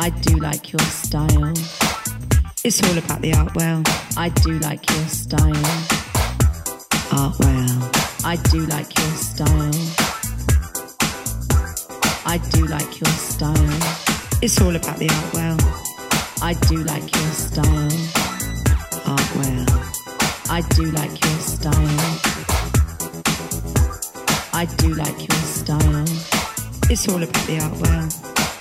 I do like your style. It's all about the art well. I do like your style. Art well. I do like your style. I do like your style. It's all about the art well. I do like your style. Art well. I do like your style. I do like your style. It's all about the art well.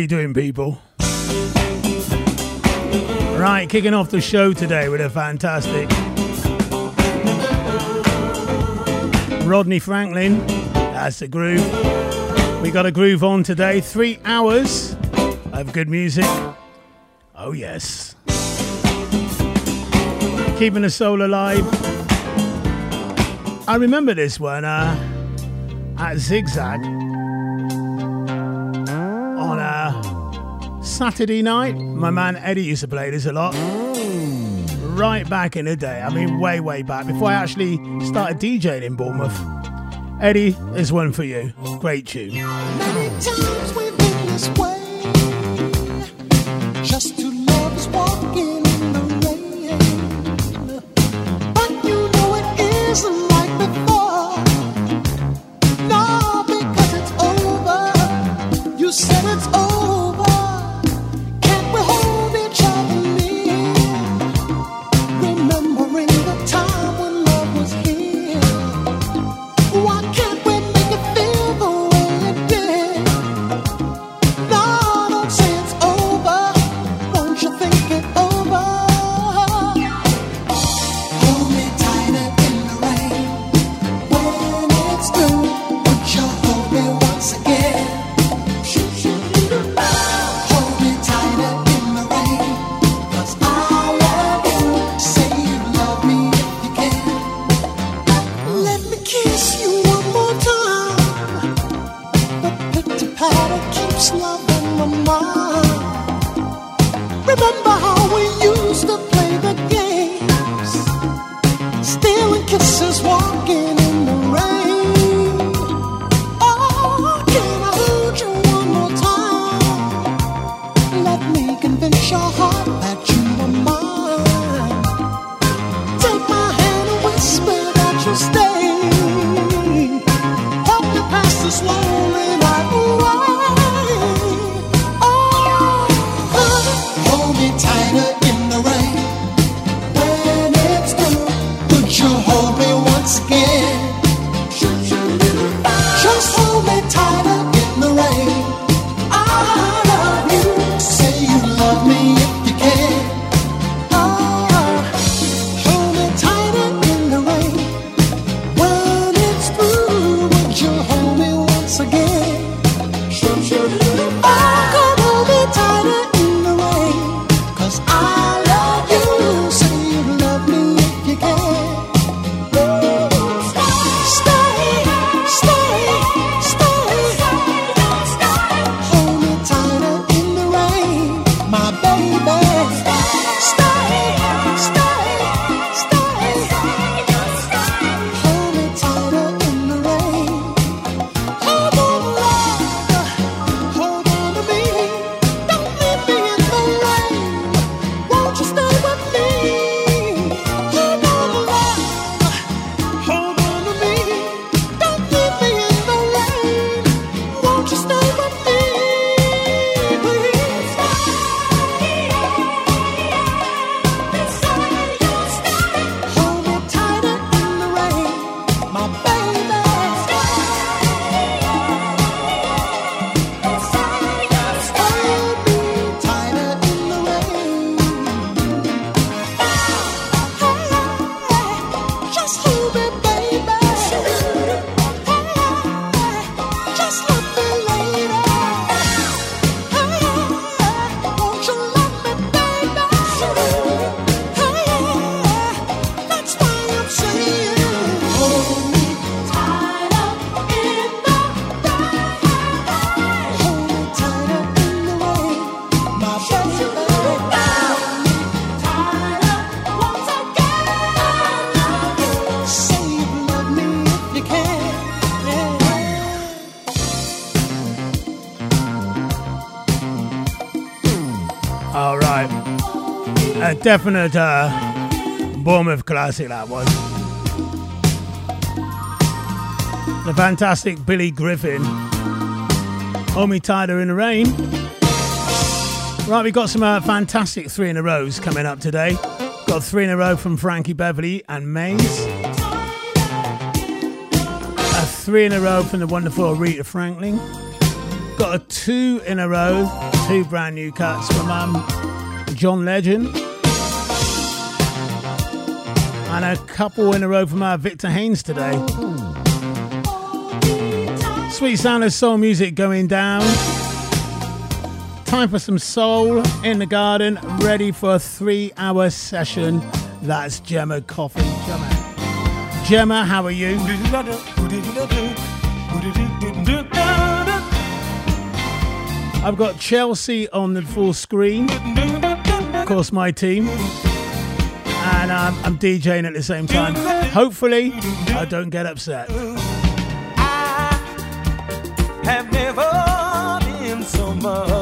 You doing, people? Right, kicking off the show today with a fantastic Rodney Franklin. That's the groove. We got a groove on today. Three hours of good music. Oh, yes. Keeping the soul alive. I remember this one uh, at Zigzag Saturday night. My man Eddie used to play this a lot. Right back in the day. I mean, way, way back before I actually started DJing in Bournemouth. Eddie, there's one for you. Great tune. Definite uh, Bournemouth classic that was. The fantastic Billy Griffin. Hold me tighter in the rain. Right, we've got some uh, fantastic three in a rows coming up today. Got three in a row from Frankie Beverly and Maze. A three in a row from the wonderful Aretha Franklin. Got a two in a row, two brand new cuts from um, John Legend and a couple in a row from our Victor Haynes today. Sweet sound of soul music going down. Time for some soul in the garden, ready for a three hour session. That's Gemma Coffee. Gemma. Gemma, how are you? I've got Chelsea on the full screen. Of course, my team and I'm DJing at the same time. Hopefully, I don't get upset. I have never been so much.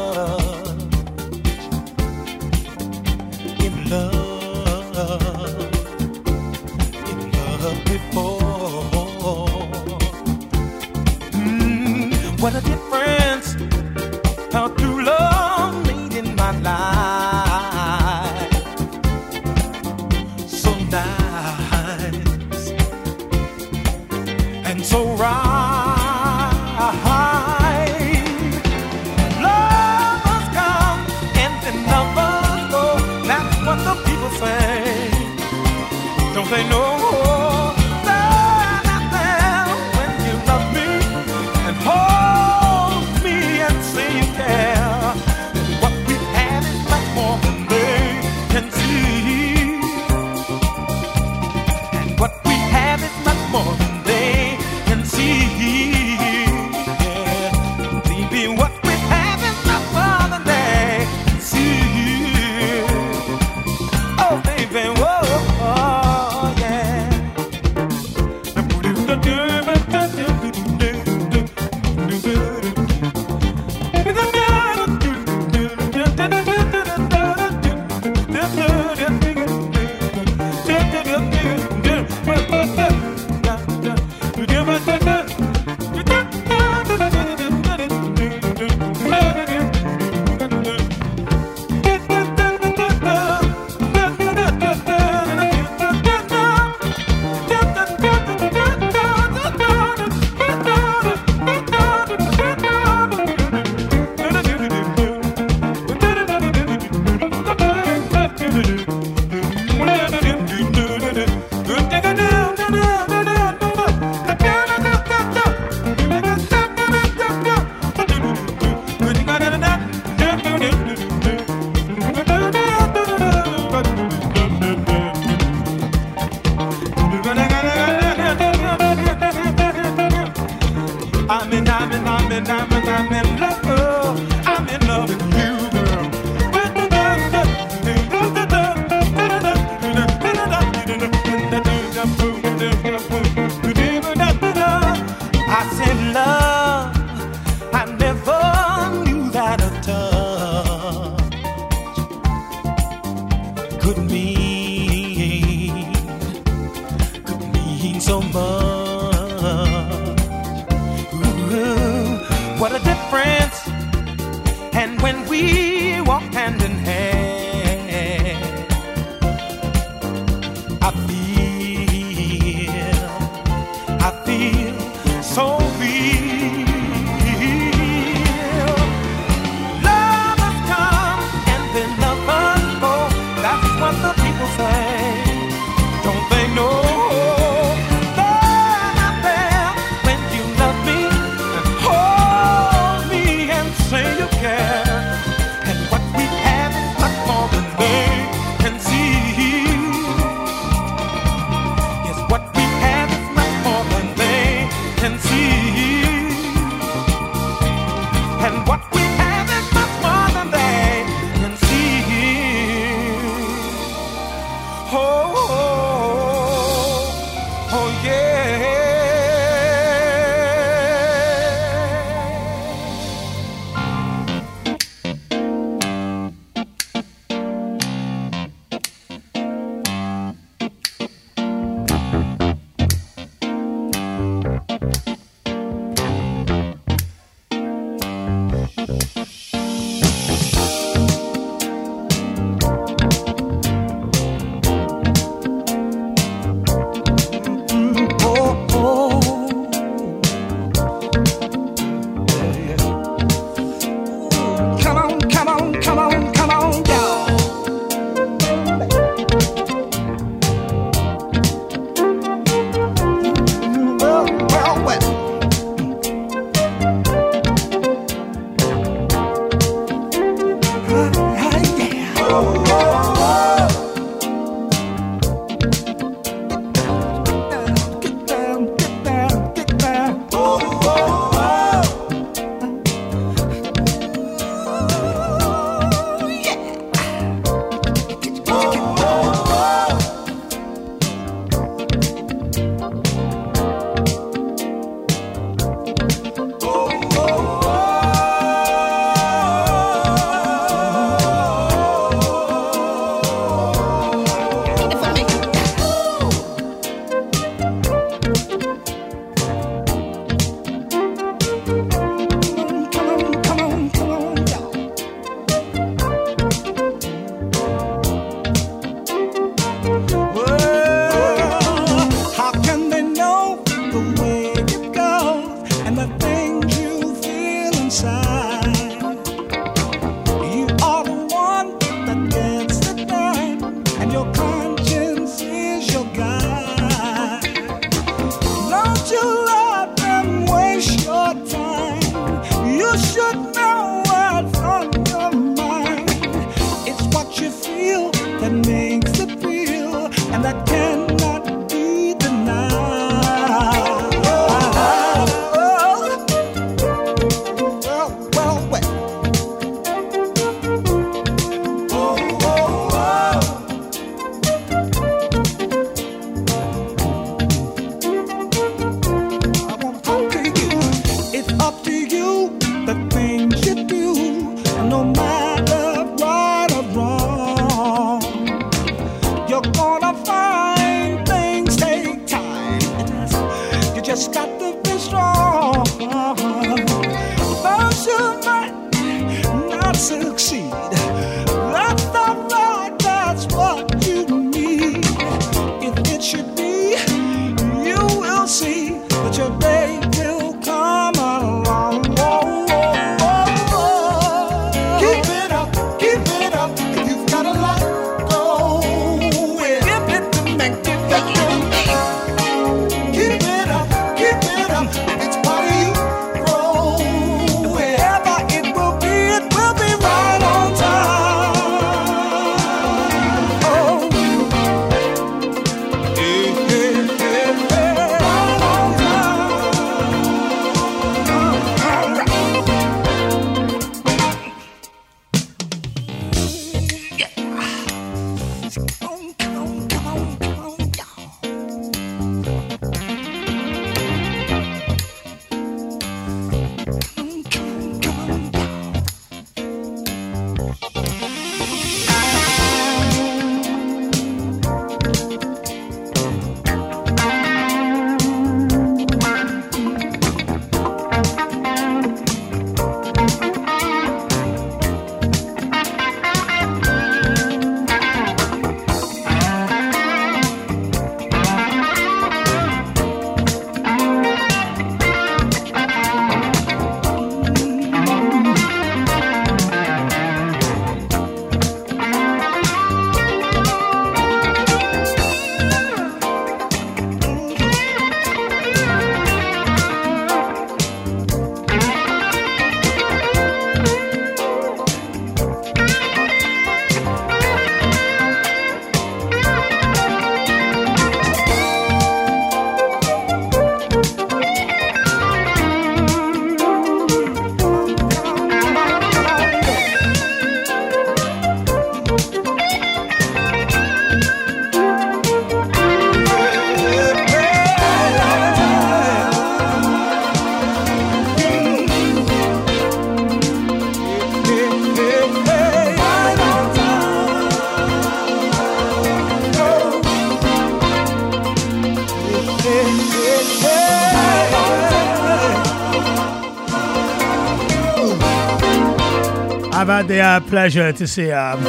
Uh, pleasure to see um,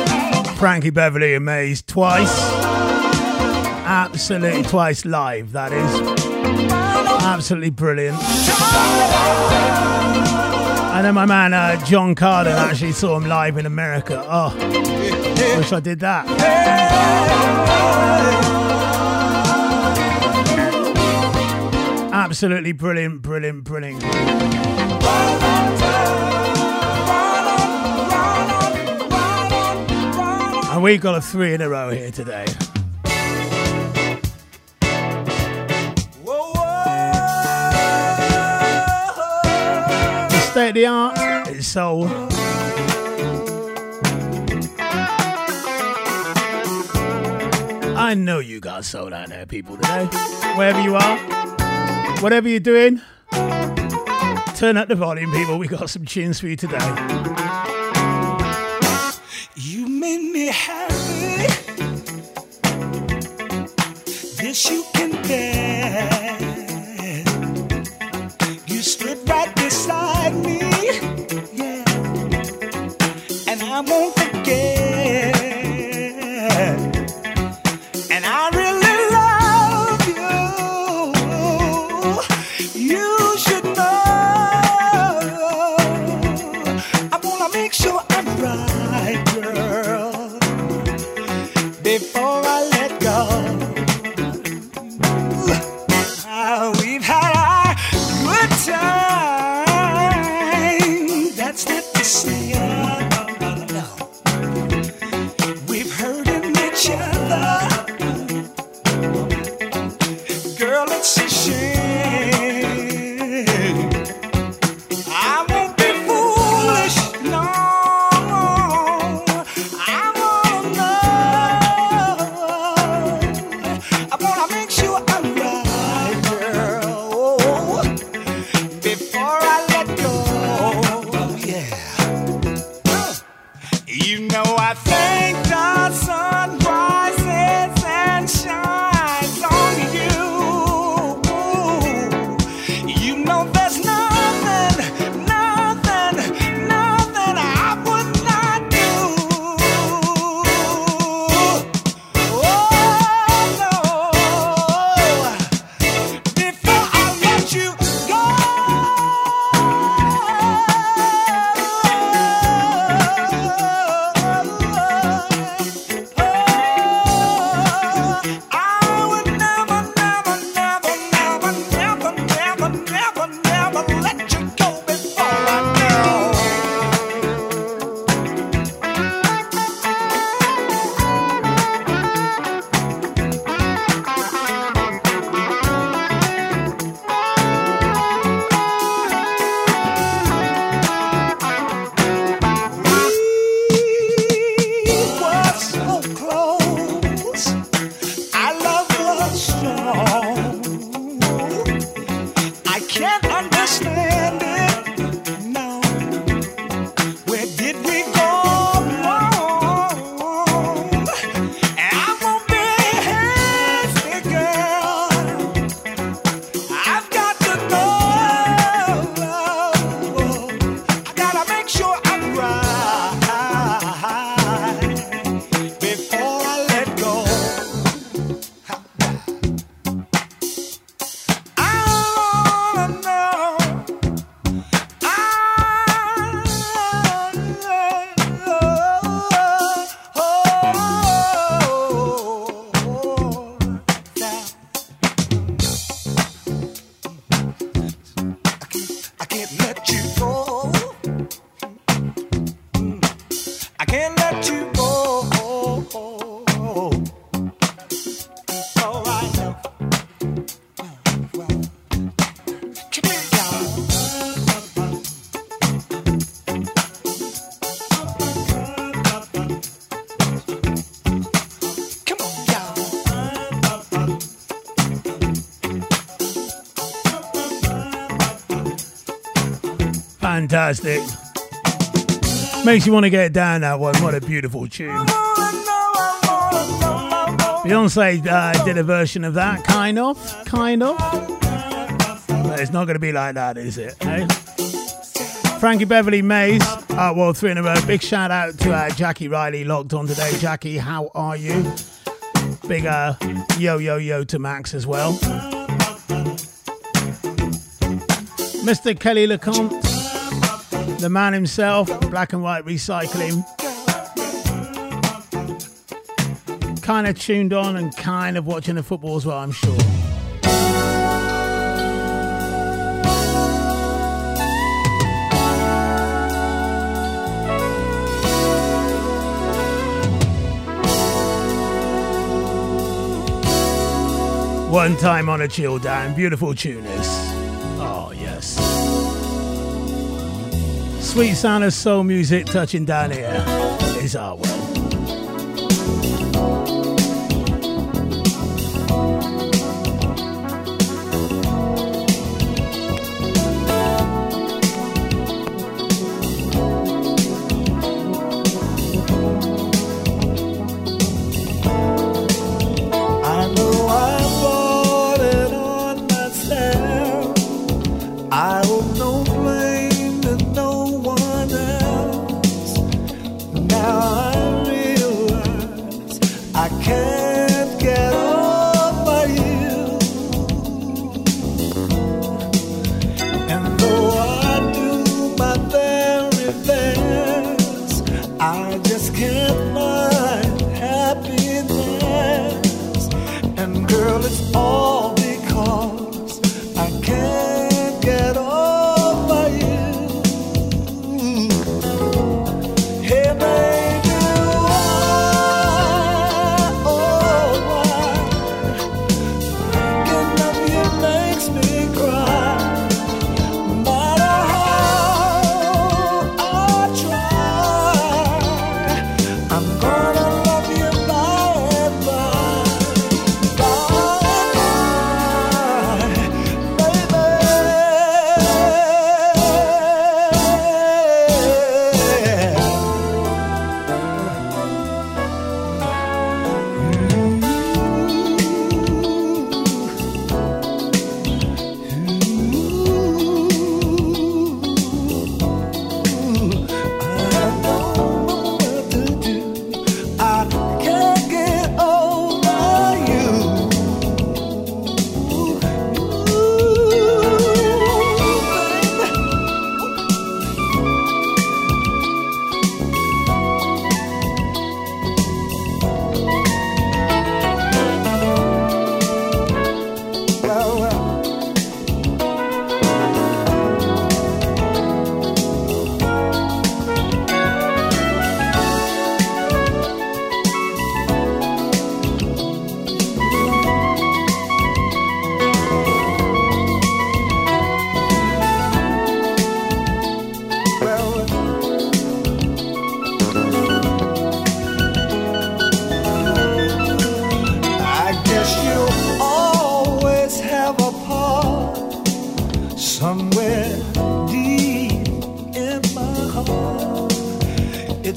Frankie Beverly and Maze twice. Absolutely twice live, that is. Absolutely brilliant. And then my man uh, John Carden actually saw him live in America. Oh, wish I did that. Absolutely brilliant, brilliant, brilliant. And we've got a three in a row here today. State of the art soul. I know you got soul out there, people, today. Wherever you are, whatever you're doing, turn up the volume, people. We got some tunes for you today. Fantastic. Makes you want to get down that one. What a beautiful tune. Beyonce uh, did a version of that, kind of, kind of. But it's not going to be like that, is it? Frankie Beverly Maze, uh, well, three in a row. Big shout out to uh, Jackie Riley logged on today. Jackie, how are you? Big uh, yo yo yo to Max as well. Mr. Kelly LeCompte the man himself, black and white recycling. Kind of tuned on and kind of watching the football as well, I'm sure. One time on a chill down, beautiful tuners. Sweet sound of soul music touching down here is our way.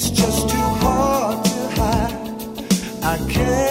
It's just too hard to hide. I can't.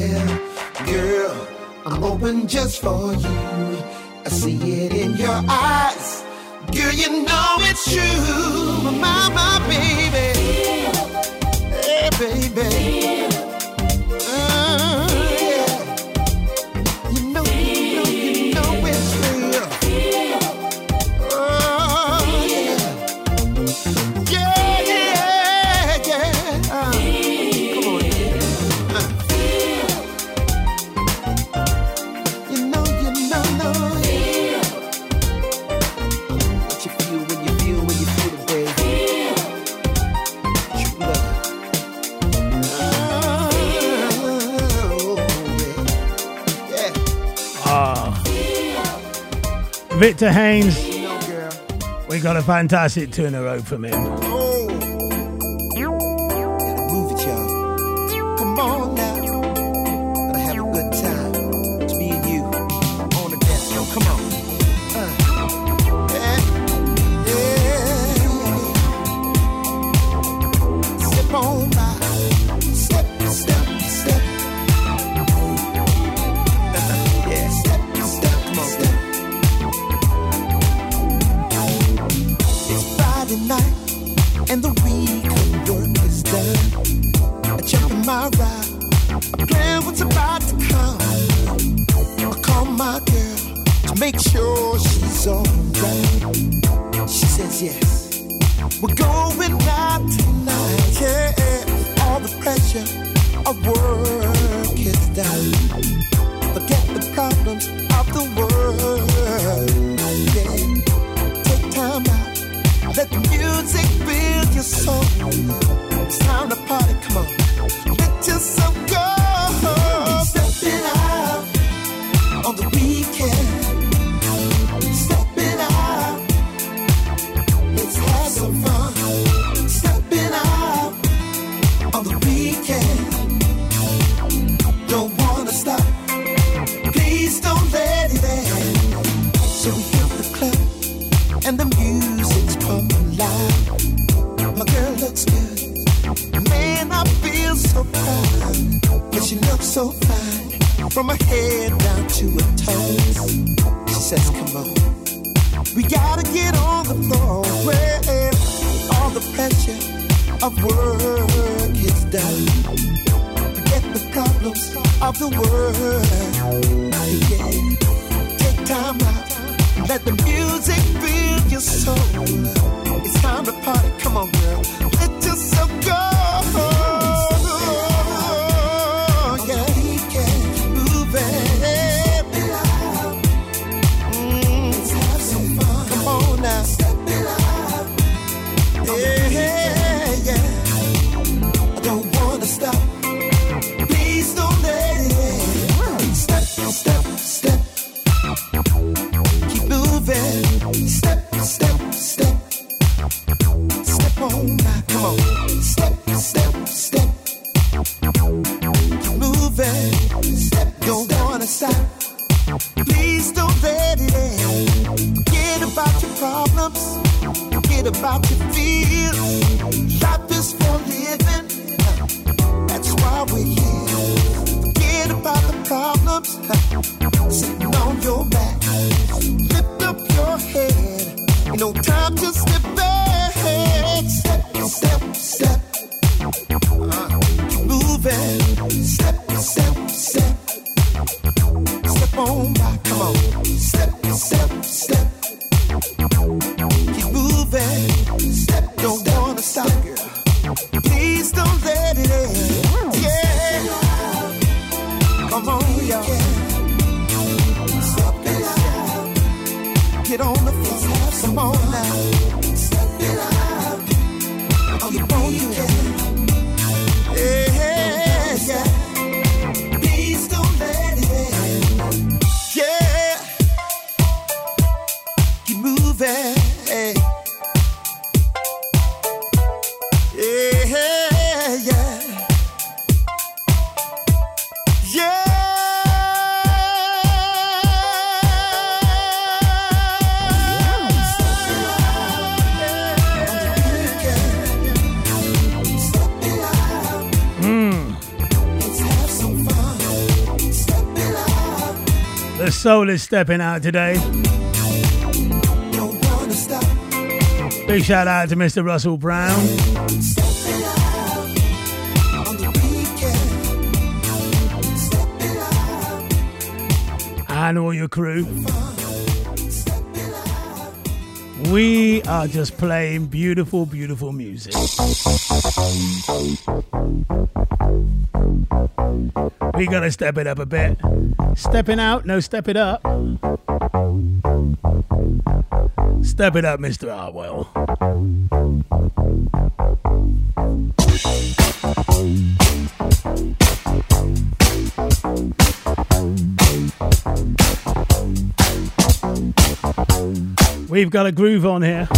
Girl, I'm open just for you. I see it in your eyes. Girl, you know it's true. My, my baby. Hey, baby. Victor Haynes. We got a fantastic two in a row from him. Soul is stepping out today. Big shout out to Mr. Russell Brown. And all your crew. We are just playing beautiful, beautiful music. We gotta step it up a bit. Stepping out, no, step it up. Step it up, Mr. Hartwell. We've got a groove on here.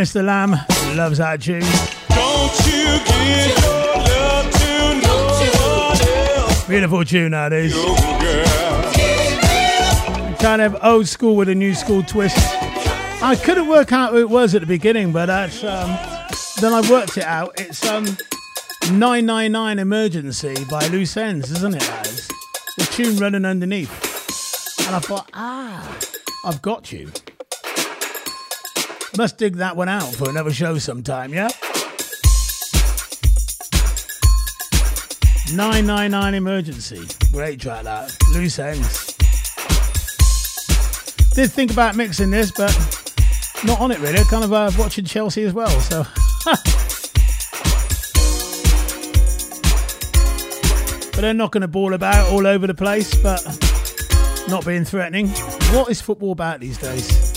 Mr. Lamb loves that tune. Beautiful tune nowadays. Kind of old school with a new school twist. I couldn't work out who it was at the beginning, but that's um, then I worked it out. It's um 999 Emergency by Loose Ends, isn't it? That is the tune running underneath, and I thought, ah, I've got you. Must dig that one out for another show sometime, yeah? 999 Emergency. Great track that. Loose ends. Did think about mixing this, but not on it really. Kind of uh, watching Chelsea as well, so. but they're knocking the ball about all over the place, but not being threatening. What is football about these days?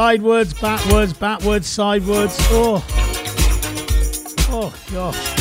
Sidewards, backwards, backwards, sidewards. Oh, oh gosh.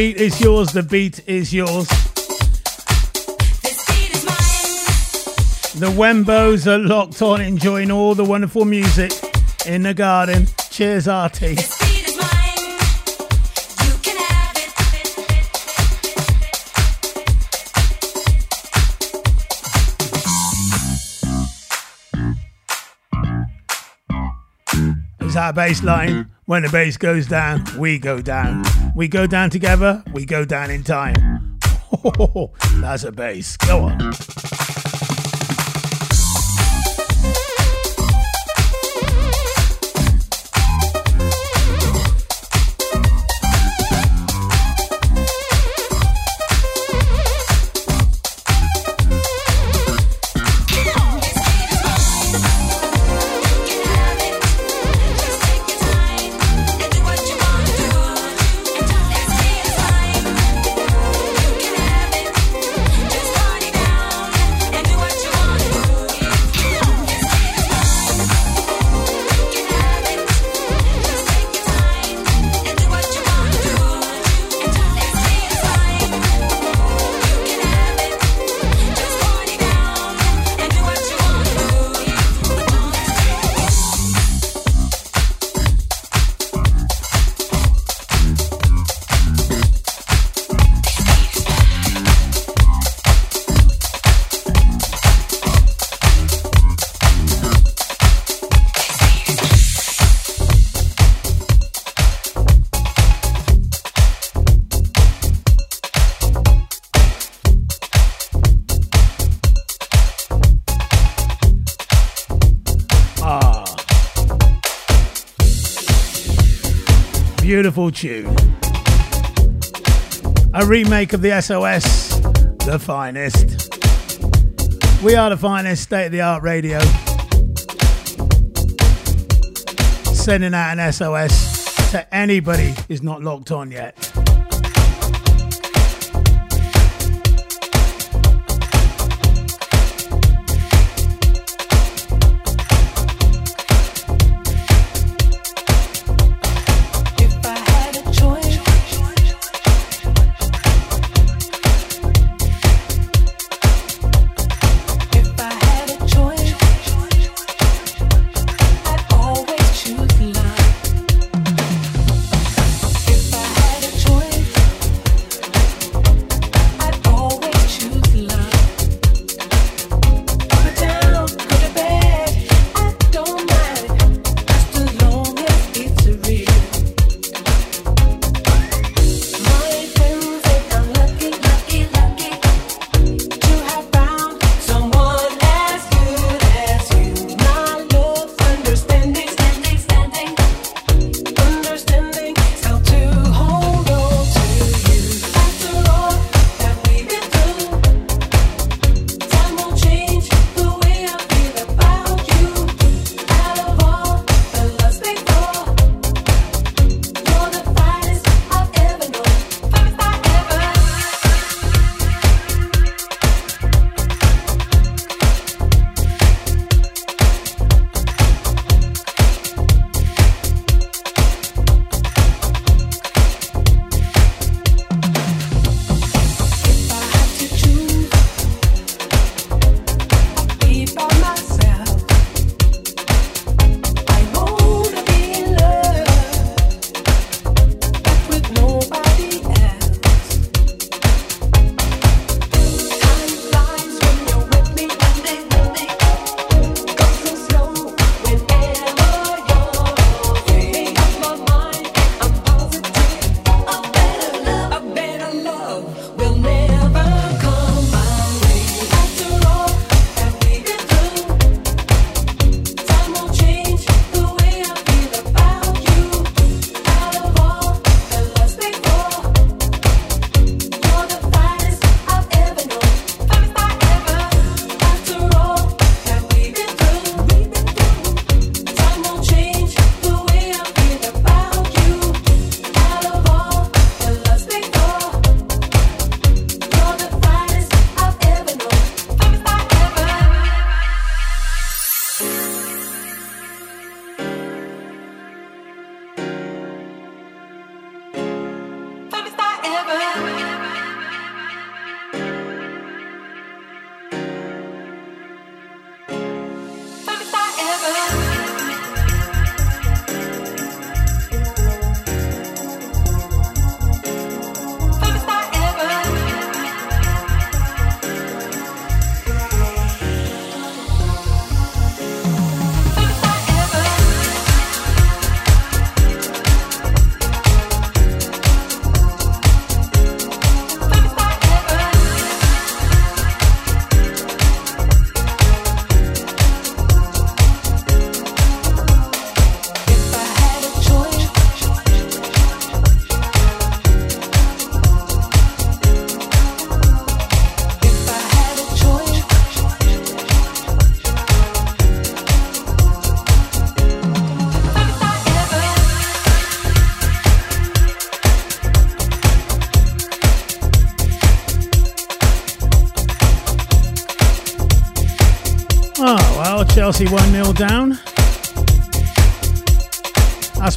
Beat is yours, the beat is yours. The Wembos are locked on, enjoying all the wonderful music in the garden. Cheers, Artie. Is that bass line? When the bass goes down, we go down. We go down together, we go down in time. Oh, that's a bass. Go on. Tune. A remake of the SOS, the finest. We are the finest state of the art radio. Sending out an SOS to anybody who's not locked on yet.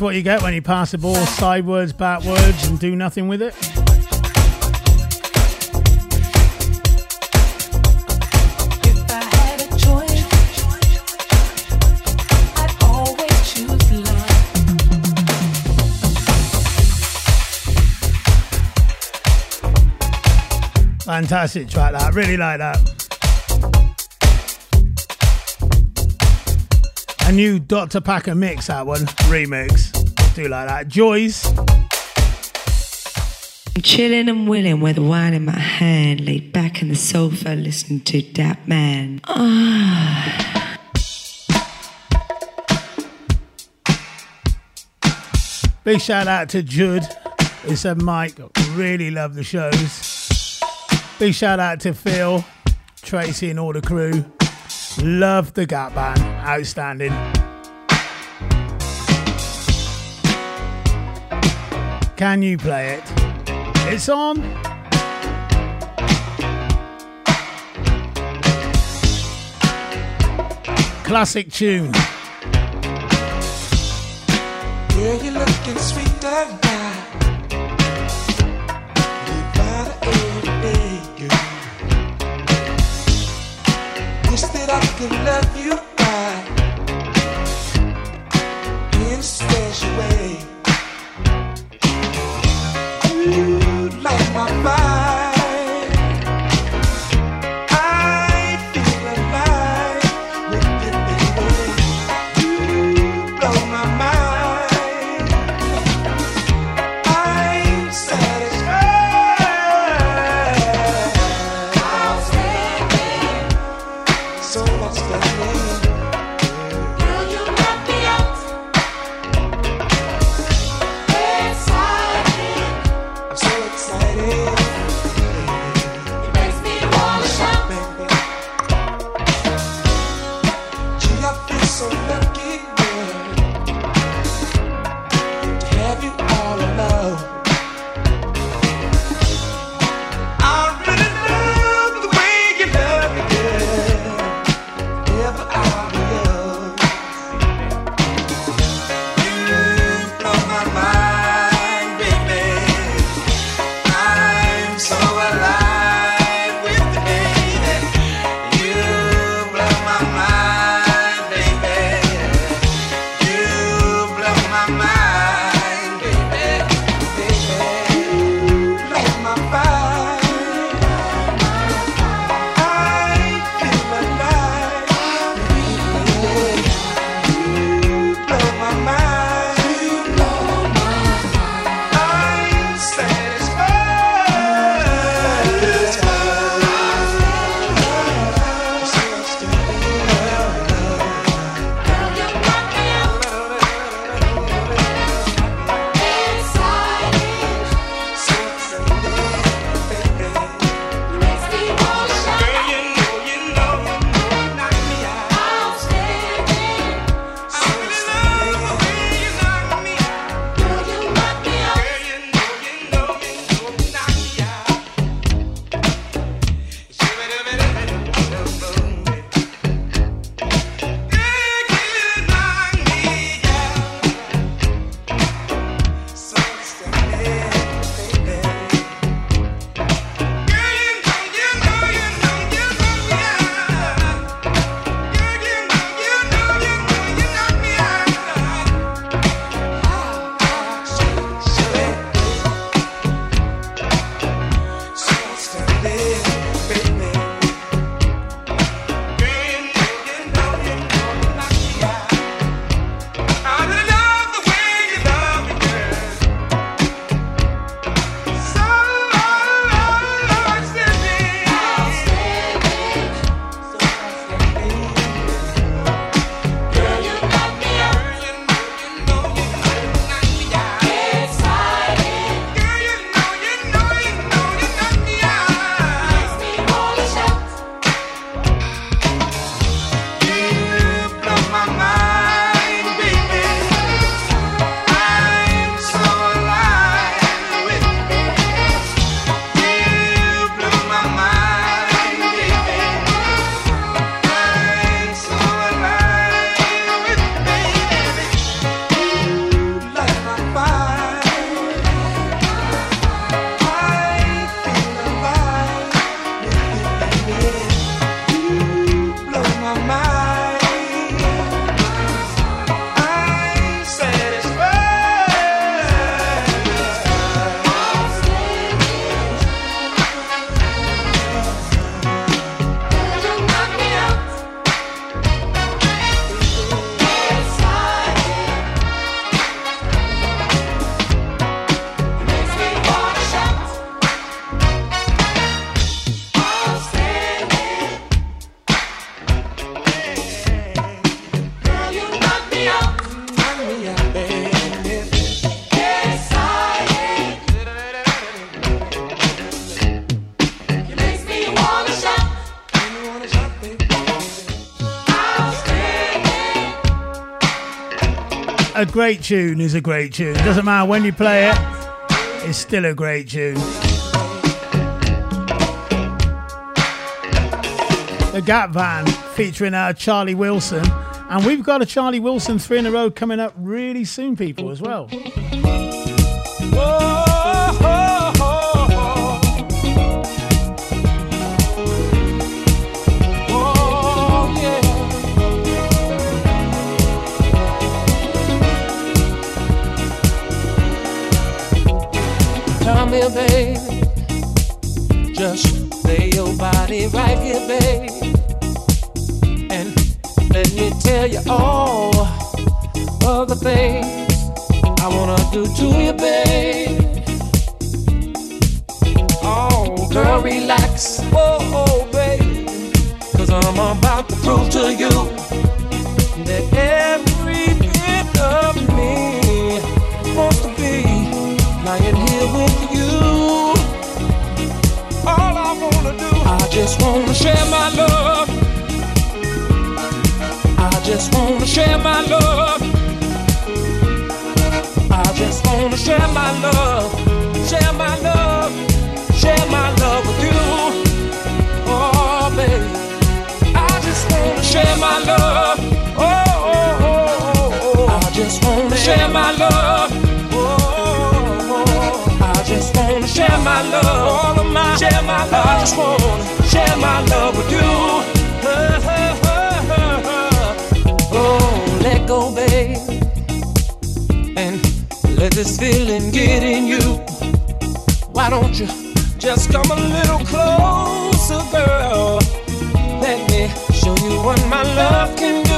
What you get when you pass the ball sideways, backwards, and do nothing with it. Fantastic track that. Really like that. New Dr. Packer mix, that one. Remix. Do like that. Joyce. I'm chilling and willing with the wine in my hand, laid back in the sofa, listening to that man. Ah. Big shout out to Jude. He said, Mike, really love the shows. Big shout out to Phil, Tracy, and all the crew. Love the Gap Band. Outstanding. Can you play it? It's on. Classic tune. Girl, you're looking sweeter now. Special way. You light my fire. A great tune is a great tune. Doesn't matter when you play it, it's still a great tune. The Gap Band featuring our Charlie Wilson. And we've got a Charlie Wilson three in a row coming up really soon, people, as well. Come here, baby. Just lay your body right here, baby. And let me tell you all of the things I wanna do to you, baby. Oh, girl, relax. Oh, baby. Cause I'm about to prove to you that every just wanna share my love. I just wanna share my love. I just wanna share my love, share my love, share my love with you. Oh, baby, I just wanna share my love. Oh, oh, oh, oh, oh. I just wanna share my love. Oh, oh, oh, I just wanna share my love, all of my, share my love. I just wanna share my love with you. Oh, let go, babe, and let this feeling get in you. Why don't you just come a little closer, girl? Let me show you what my love can do.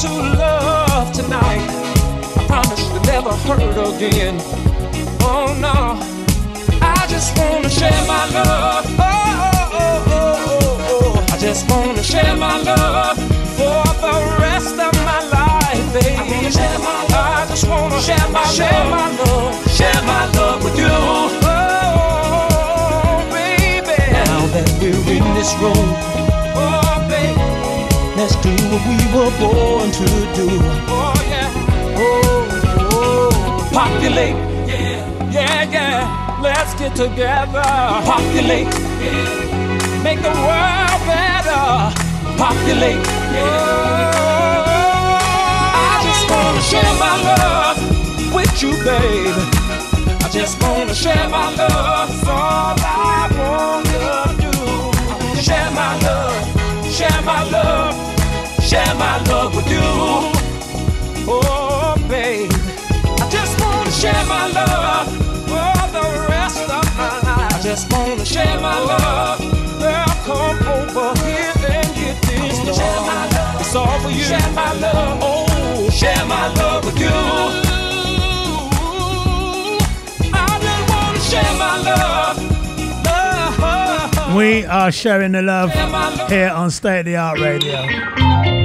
To love tonight, I promise you'll never hurt again. Oh no, I just wanna share my love. Oh, oh, oh, oh, oh, oh. I just wanna share my love for the rest of my life, baby. I wanna share my love. I just wanna share my share my love, share my love with you. Oh, oh, oh, oh, baby. Now that we're in this room, we were born to do. Oh, yeah. Oh, oh, populate. Yeah, yeah, yeah. Let's get together. Populate. Yeah. Make the world better. Populate. Yeah. I just wanna share my love with you, babe. I just wanna share my love. That's all I wanna do. Share my love, share my love, share my love with you. Oh, babe, I just wanna share my love for the rest of my life. I just wanna share my love. Girl, come over here and get this love. It's all for you. Share my love. Oh, share my love with you. I just wanna share my love. Love. We are sharing the love here on State of the Art Radio.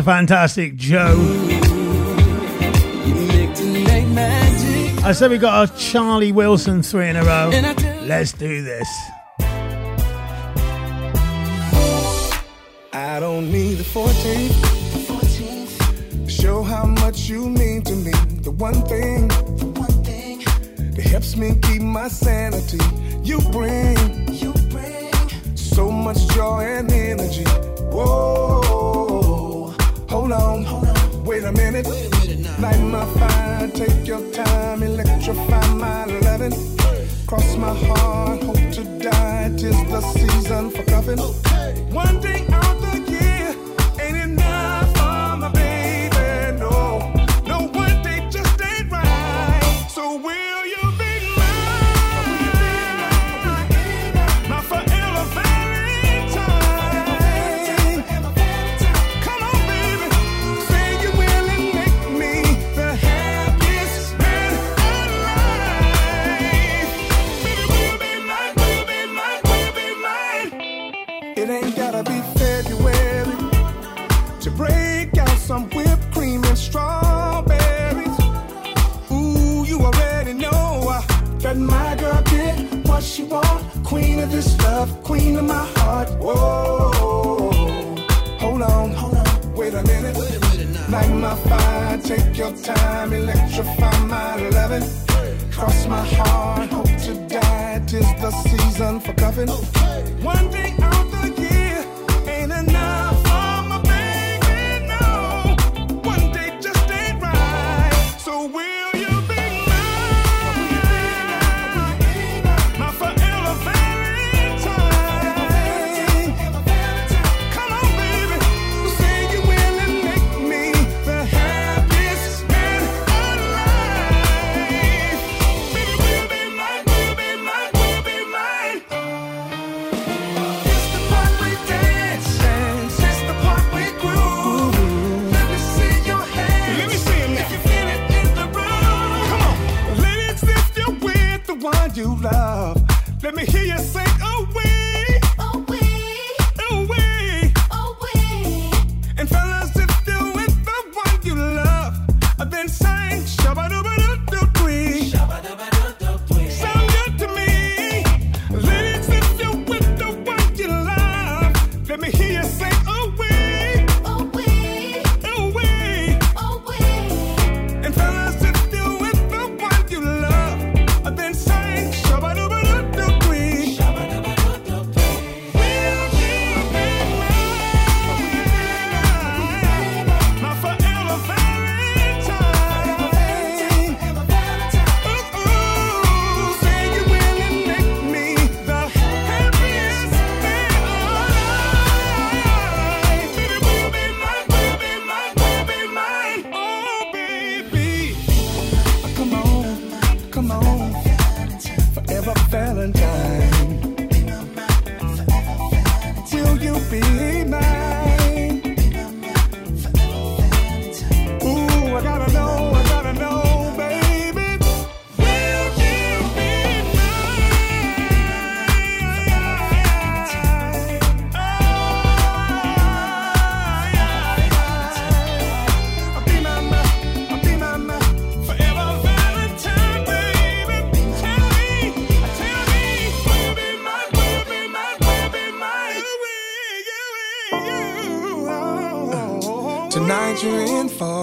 the fantastic Joe. I said we got a Charlie Wilson three in a row. Let's do this. I don't need the 14th. Show how much you mean to me. The one thing, the one thing that helps me keep my sanity. You bring, you bring so much joy and energy. Whoa. Hold on. Hold on. Wait a minute. Wait a minute now. Light my fire. Take your time. Electrify my loving. Hey. Cross my heart. Hope to die. Tis the season for cuffing. Okay. One thing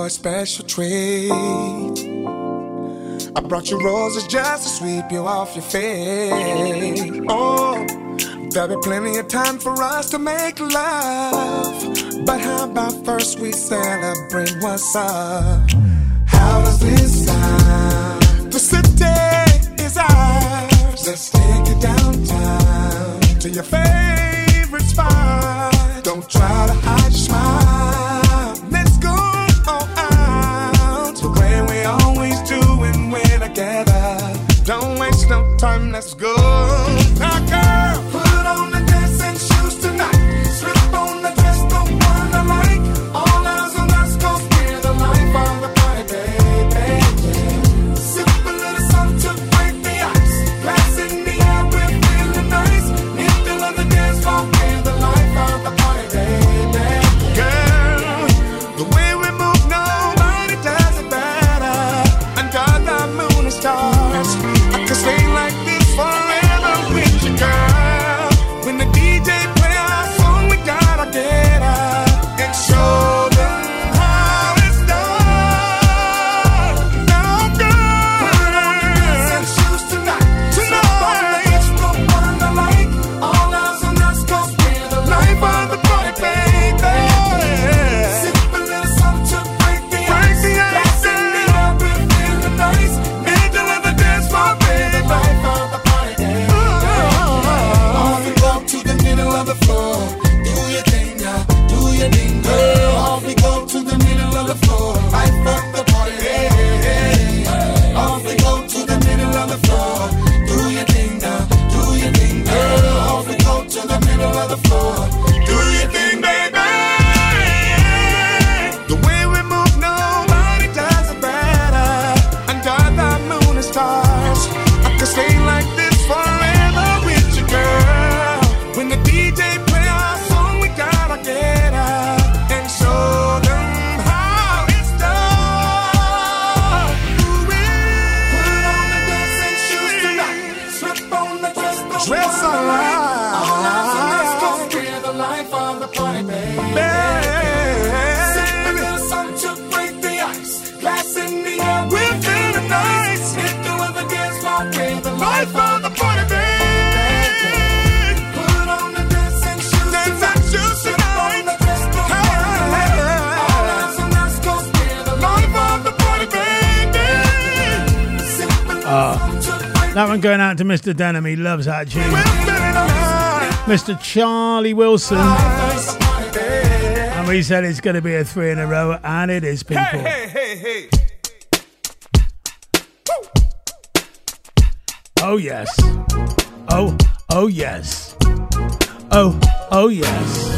your special treat. I brought you roses just to sweep you off your feet. Oh, there'll be plenty of time for us to make love. But how about first we celebrate what's up? How does this sound? The city is ours. Let's take it downtown to your favorite. Denham, Enemy loves that tune. Mr. Charlie Wilson. And we said it's going to be a three in a row, and it is, people. Hey, hey, hey, oh, yes. Oh, oh, yes. Oh, oh, yes.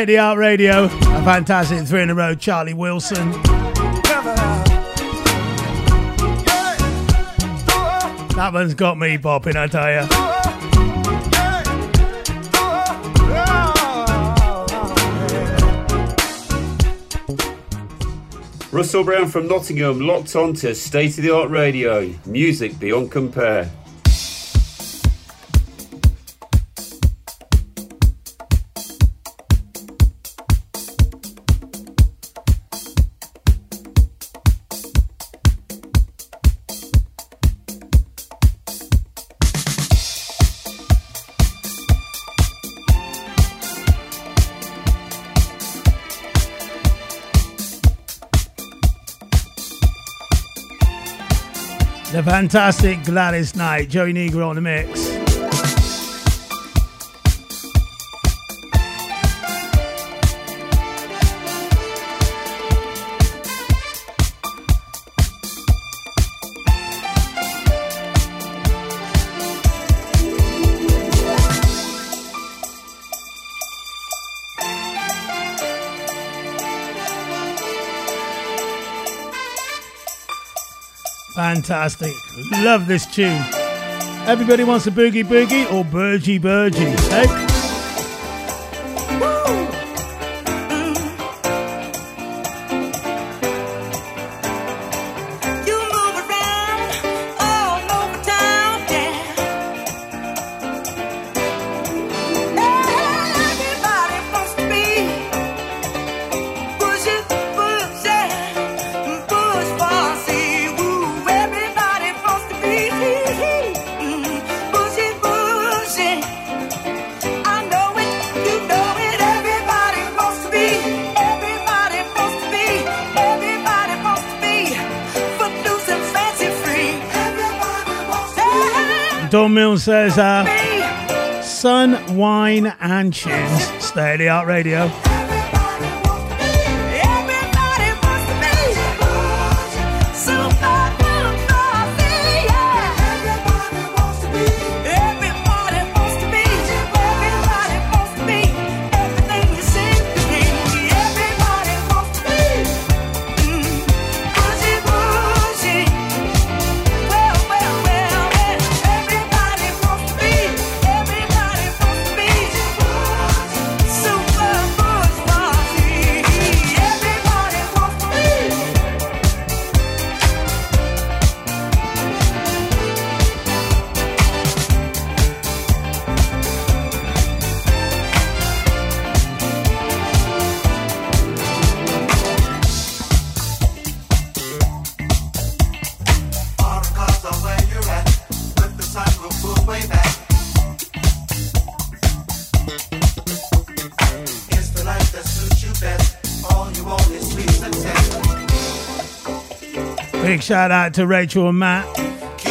State of the Art Radio, a fantastic three in a row. Charlie Wilson. That one's got me bopping, I tell you. Russell Brown from Nottingham, locked on to State of the Art Radio. Music beyond compare. Fantastic Gladys Knight, Joey Negro on the mix. Fantastic. Love this tune. Everybody wants a boogie boogie or burgy burgy. Hey? Says, uh, Sun, Wine, and Tunes. State of the Art Radio. Shout out to Rachel and Matt.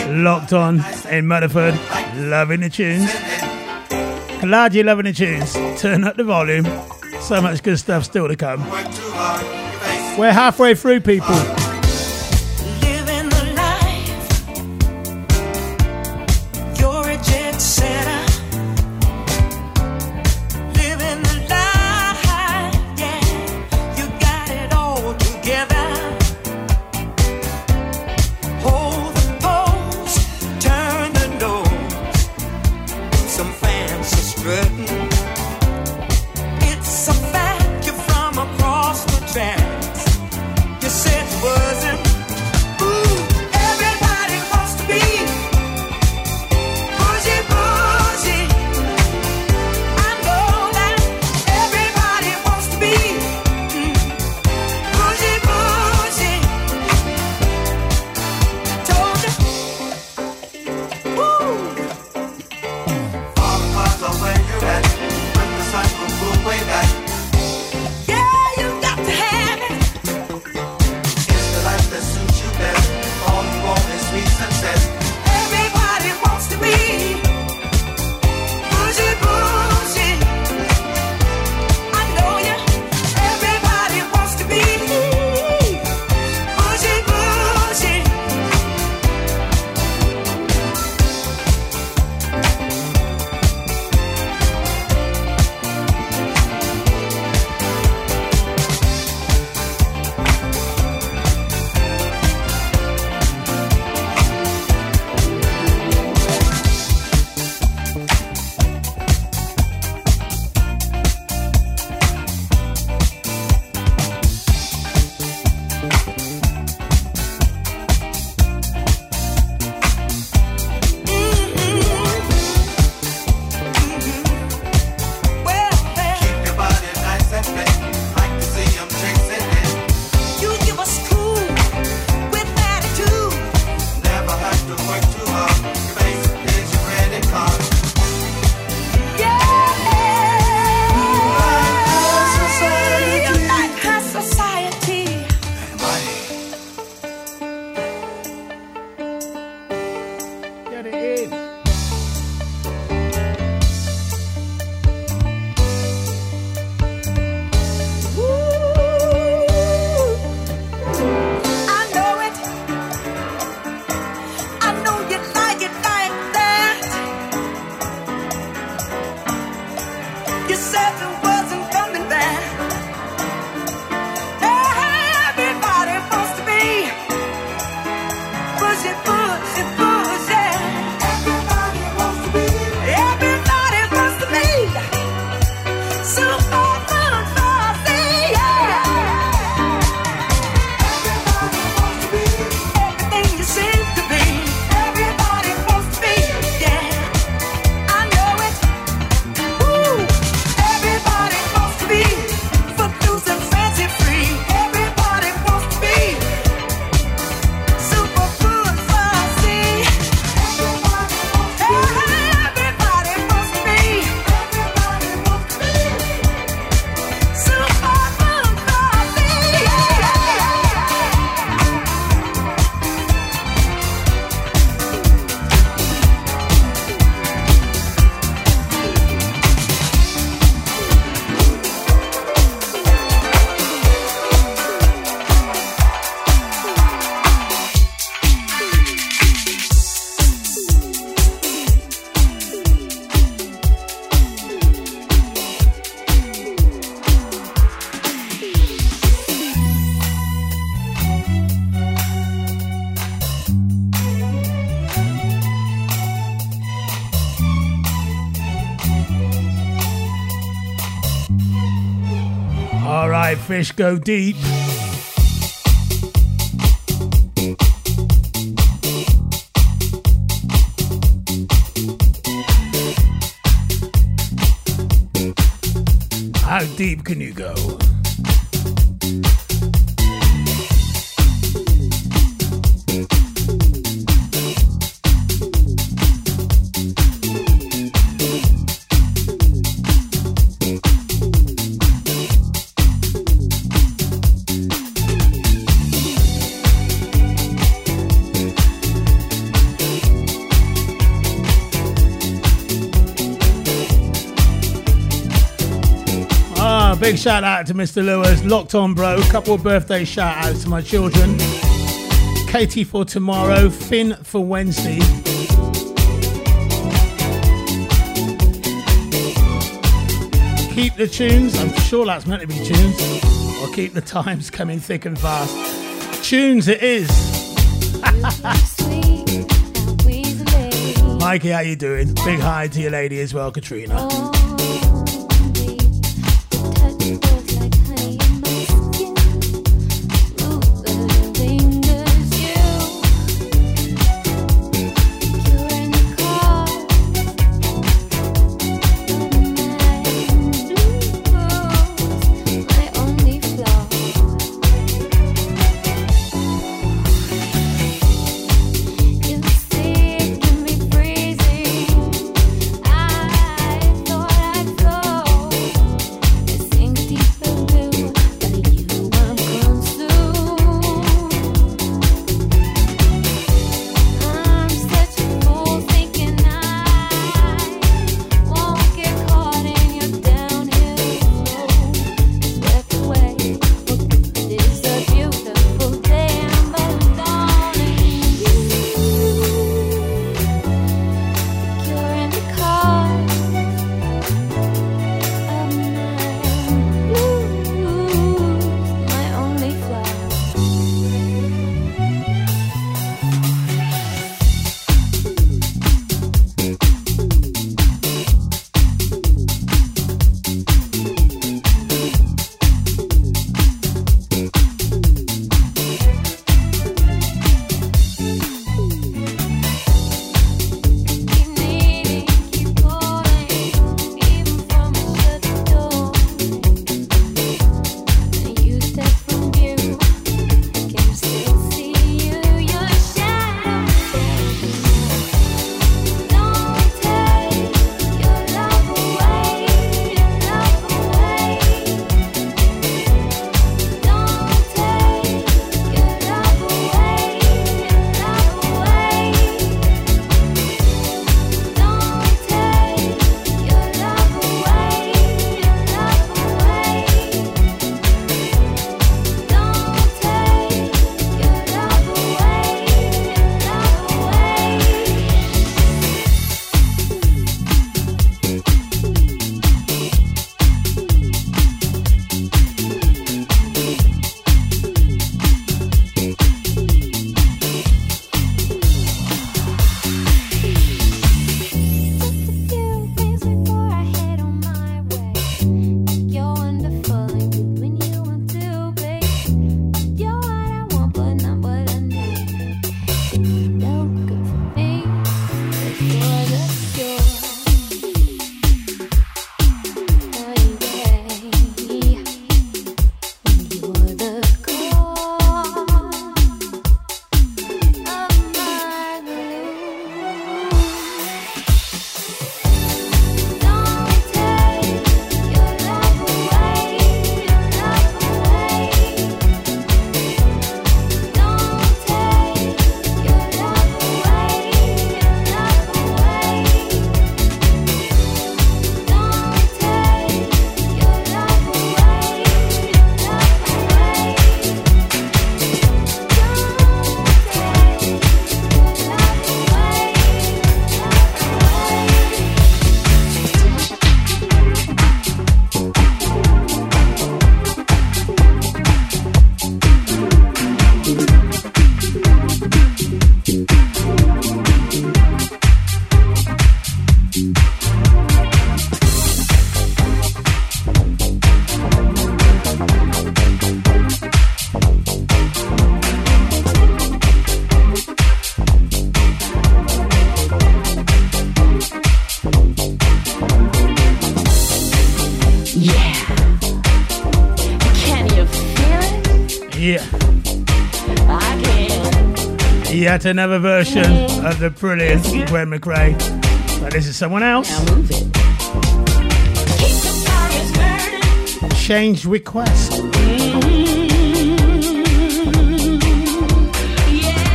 Locked on in Mudderford. Loving the tunes. Glad you're loving the tunes. Turn up the volume. So much good stuff still to come. We're halfway through, people. Fish, go deep. How deep can you go? Shout out to Mr. Lewis, locked on, bro. Couple of birthday shout outs to my children. Katie for tomorrow, Finn for Wednesday. Keep the tunes. I'm sure that's meant to be tunes. Or keep the times coming thick and fast. Tunes it is. Mikey, how you doing? Big hi to your lady as well, Katrina. Oh, yet another version of the brilliant Gwen McRae. But this is someone else. Now move it. Change request. Mm-hmm. Yeah.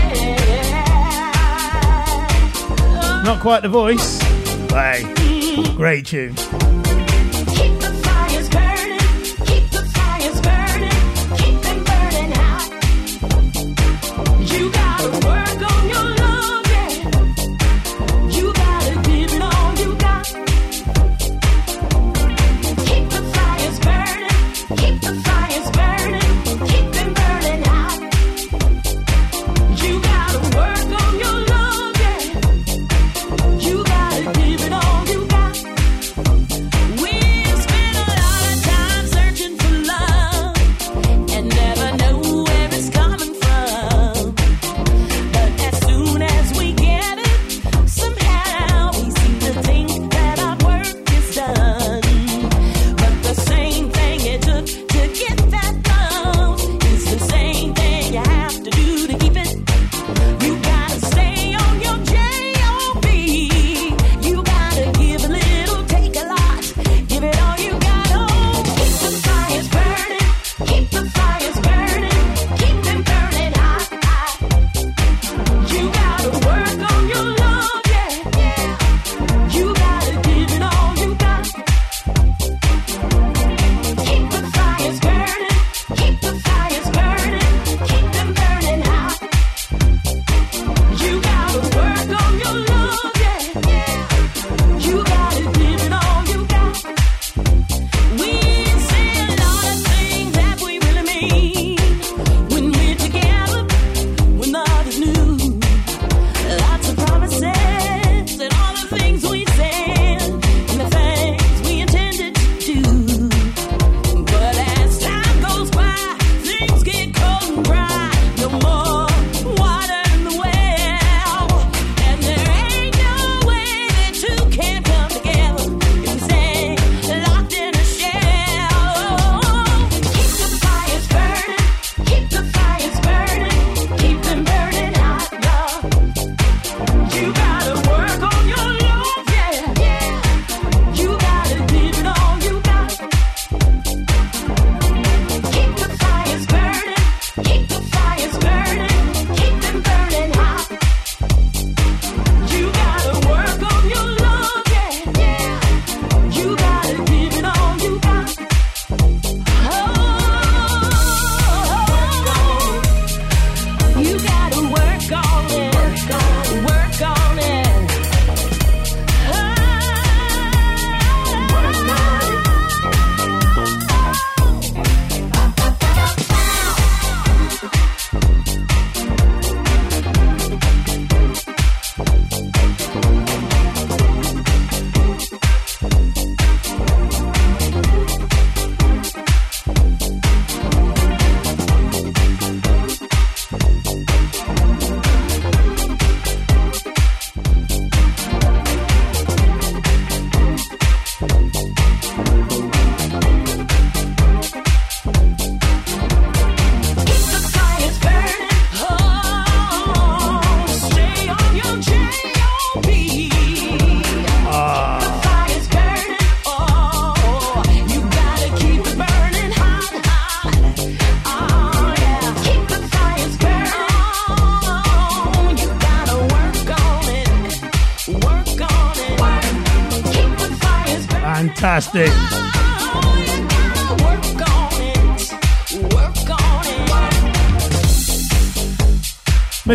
Not quite the voice, but hey, great tune.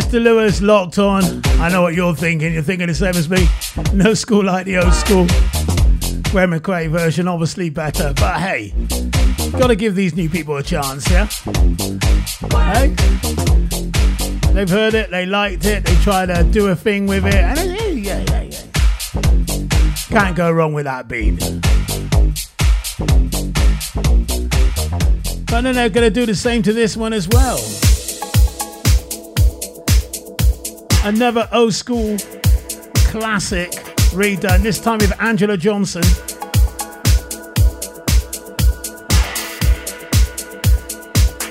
Mr. Lewis locked on. I know what you're thinking. You're thinking the same as me. No school like the old school. Graham McRae version, obviously better. But hey, gotta give these new people a chance, yeah? Hey? They've heard it, they liked it, they try to do a thing with it, and it, yeah, yeah, yeah. Can't go wrong with that beat. But then they're gonna do the same to this one as well. another old school classic redone, this time with Angela Johnson.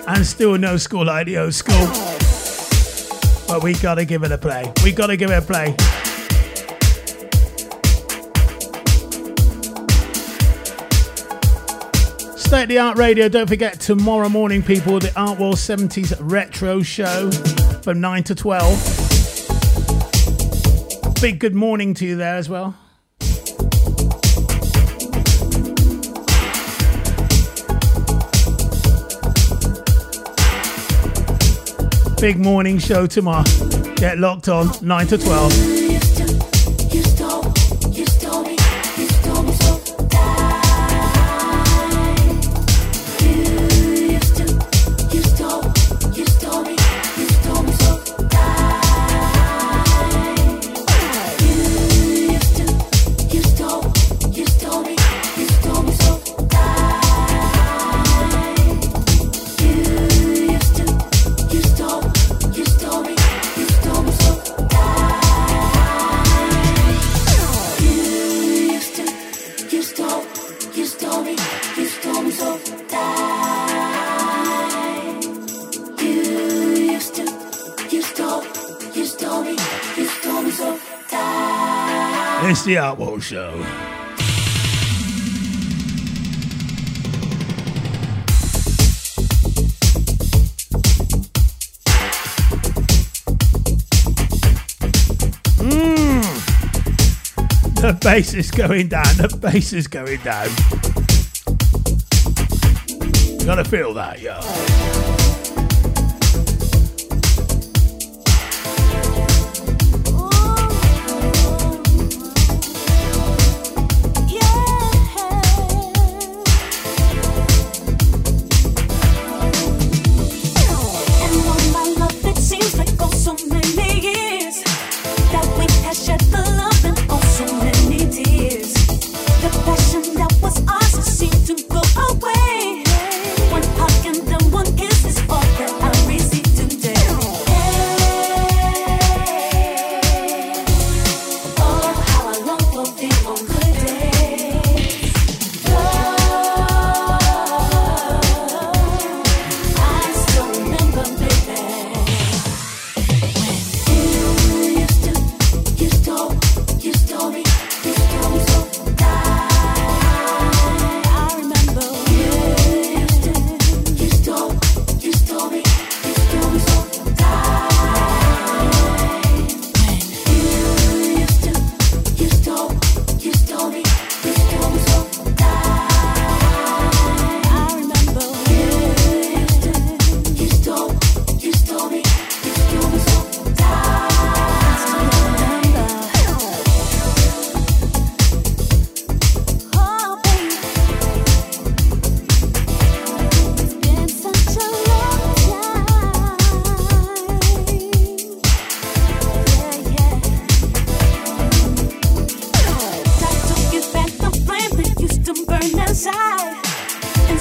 And still no school like the old school. But we gotta give it a play. We gotta give it a play. State of the Art Radio. Don't forget tomorrow morning, people, the Art World 70s Retro Show from 9 to 12. Big good morning to you there as well. Big morning show tomorrow. Get locked on 9 to 12. The World Show. Mm. The bass is going down. The bass is going down. You gotta feel that, yo.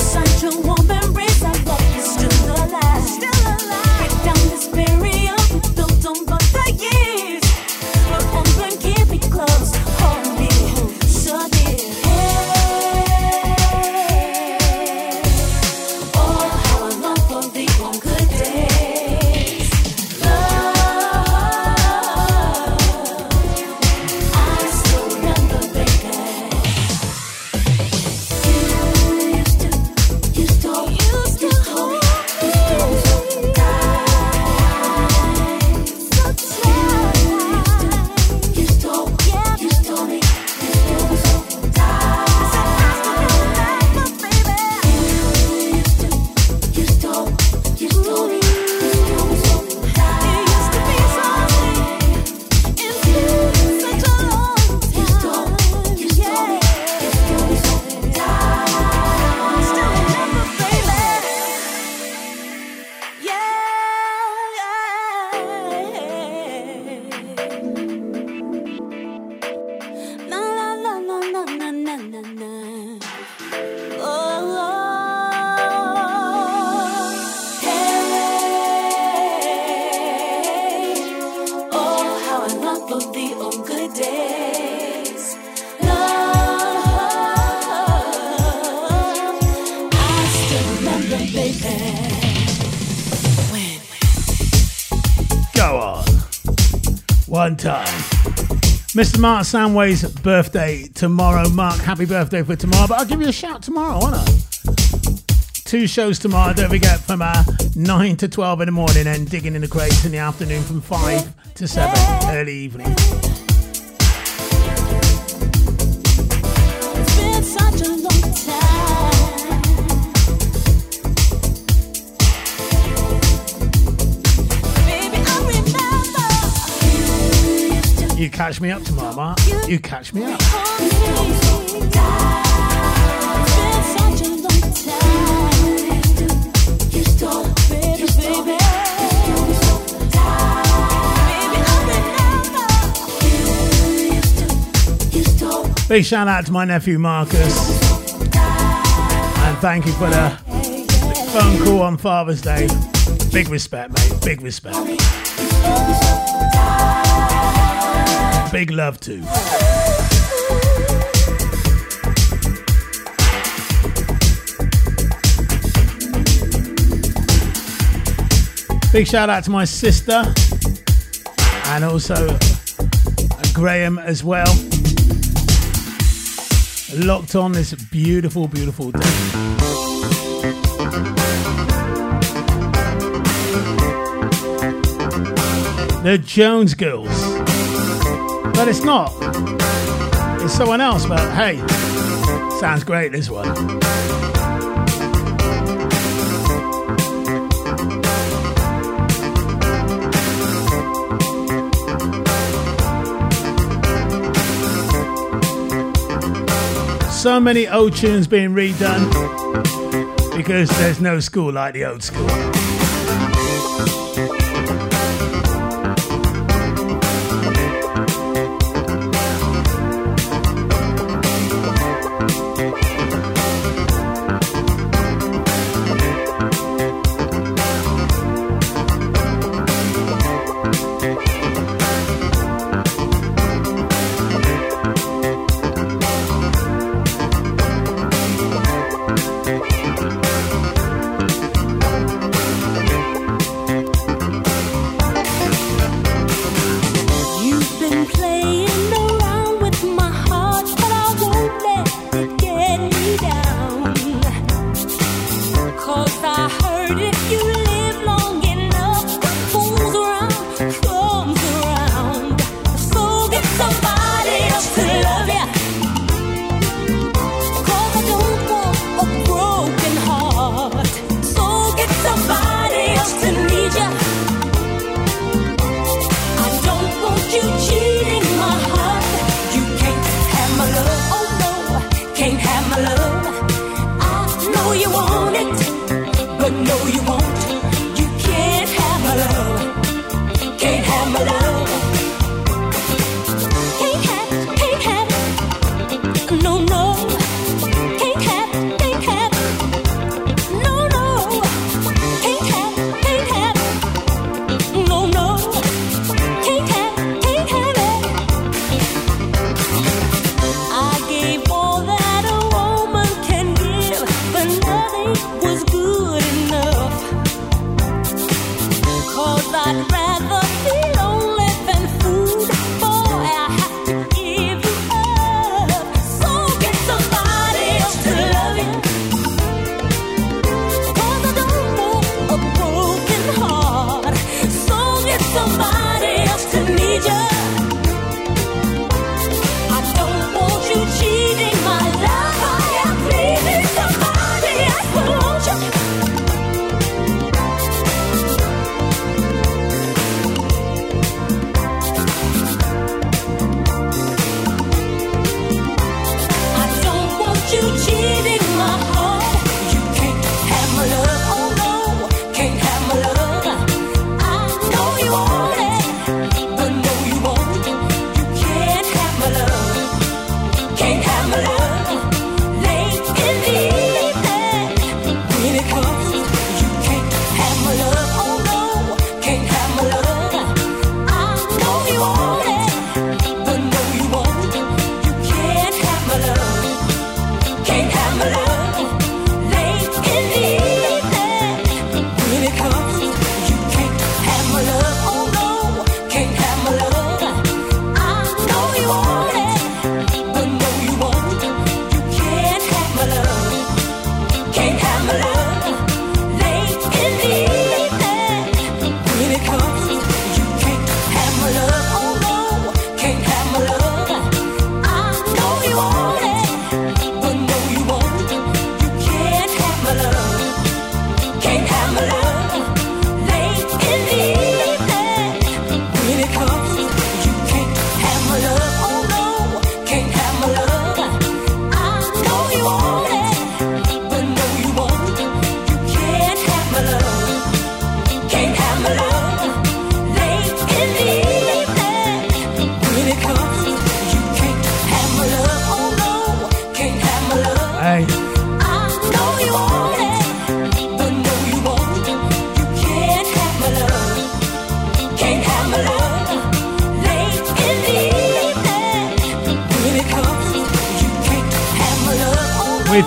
散成我们 Mr. Mark Samway's birthday tomorrow. Mark, happy birthday for tomorrow. But I'll give you a shout tomorrow, won't I? Two shows tomorrow. Don't forget from uh, 9 to 12 in the morning and digging in the crates in the afternoon from 5 to 7 early evening. Catch me up tomorrow, Mark. You catch me up. Big shout out to my nephew Marcus. And thank you for the phone call on Father's Day. Big respect, mate. Big respect. Big love to. Big shout out to my sister and also Graham as well. Locked on this beautiful, beautiful day. The Jones Girls. But it's not. It's someone else, but hey, sounds great this one. So many old tunes being redone because there's no school like the old school.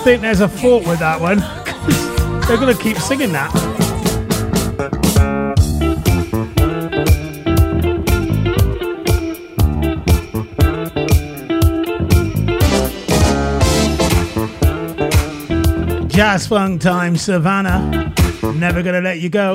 Think there's a fault with that one. They're going to keep singing that. Jazz funk time, Savannah. Never gonna let you go.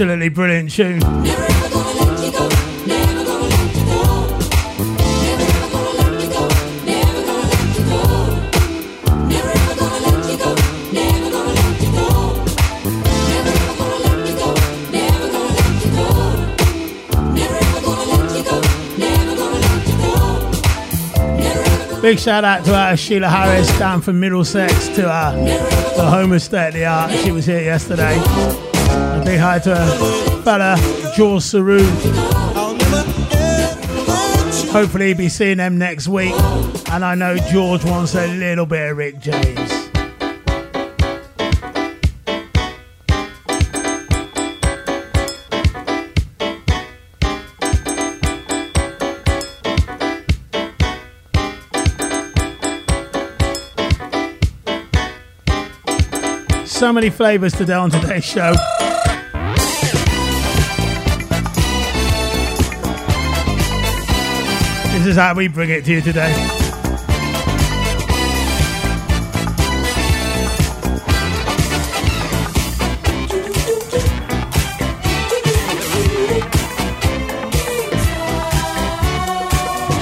absolutely brilliant tune. Big shout out to uh, Sheila Harris down from Middlesex to uh, the home of state of the art. She was here yesterday. Say hi to uh, Bella, Jules Saru. Hopefully he'll be seeing them next week. And I know George wants a little bit of Rick James. so many flavours today on today's show. is how we bring it to you today.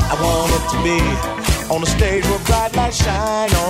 I want it to be on the stage where bright lights shine on.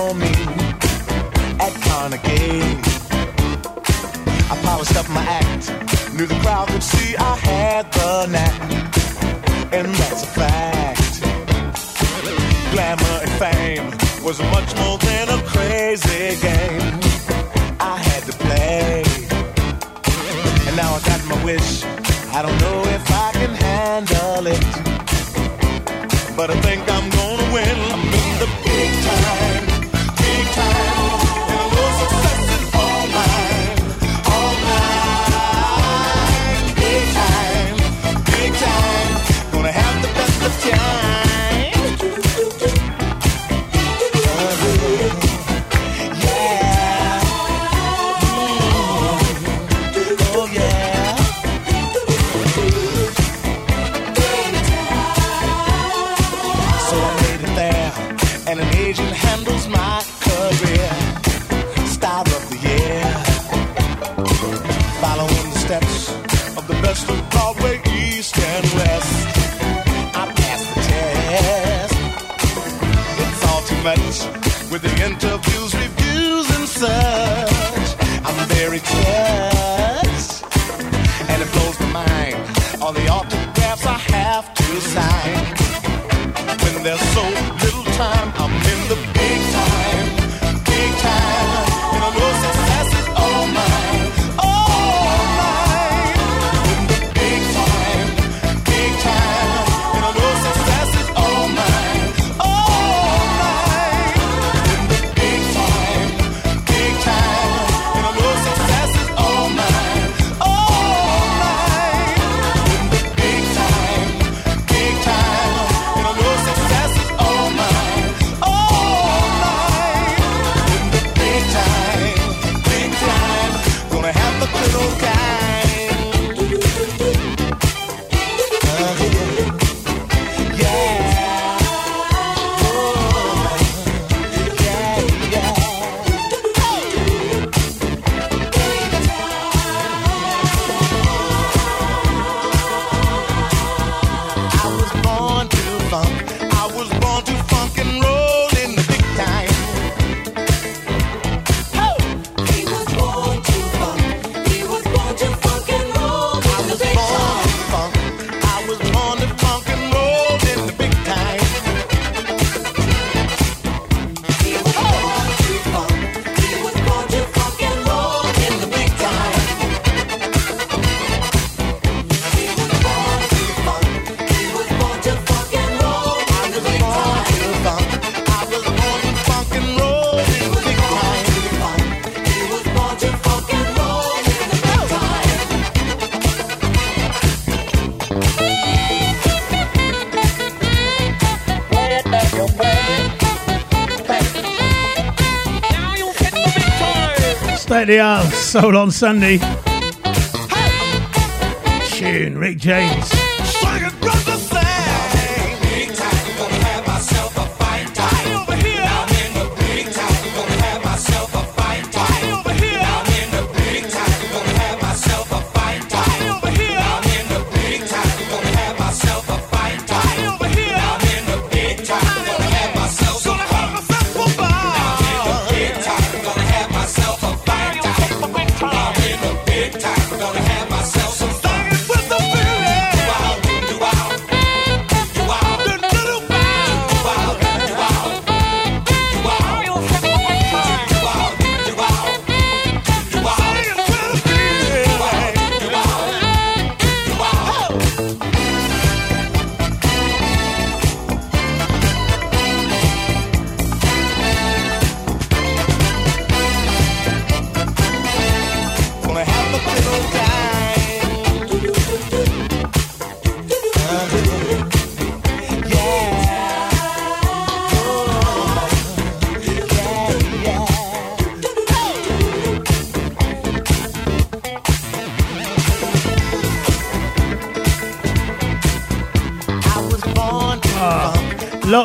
Art Soul on Sunday. Tune, Rick James.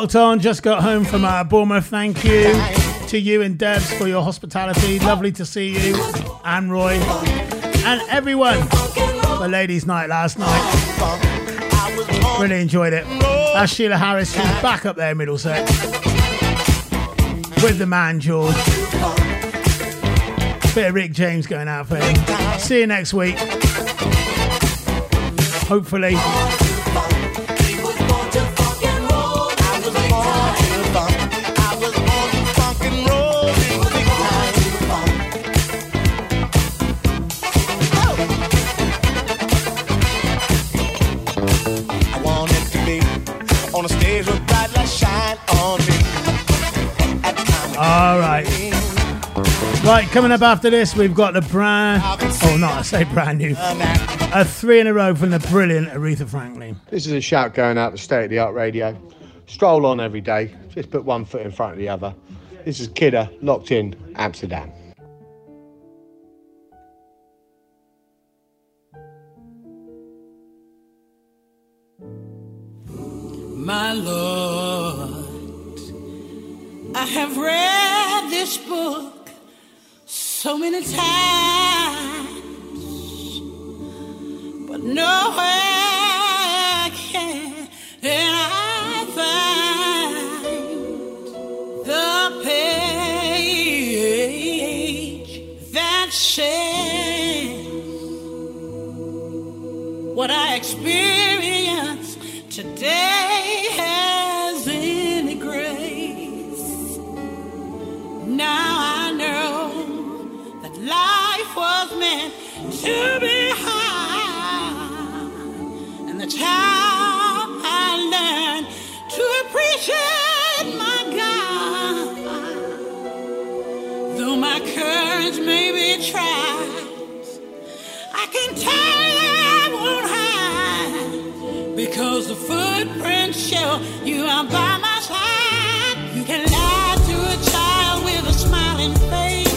Locked on, just got home from uh, Bournemouth. Thank you to you and Debs for your hospitality. Lovely to see you, and Roy, and everyone for Ladies' Night last night. Really enjoyed it. That's Sheila Harris. She's back up there Middlesex with the man George. Bit of Rick James going out for him. See you next week. Hopefully. Coming up after this, we've got the brand. Oh, no, I say brand new. A three in a row from the brilliant Aretha Franklin. This is a shout going out to State of the Art Radio. Stroll on every day, just put one foot in front of the other. This is Kidder, locked in Amsterdam. My Lord, I have read this book so many times, but nowhere can I find the page that says what I experienced today has any grace. Now I was meant to be high, and the child I learned to appreciate my God. Though my courage may be tried, I can tell you I won't hide because the footprints show you are by my side. You can lie to a child with a smiling face.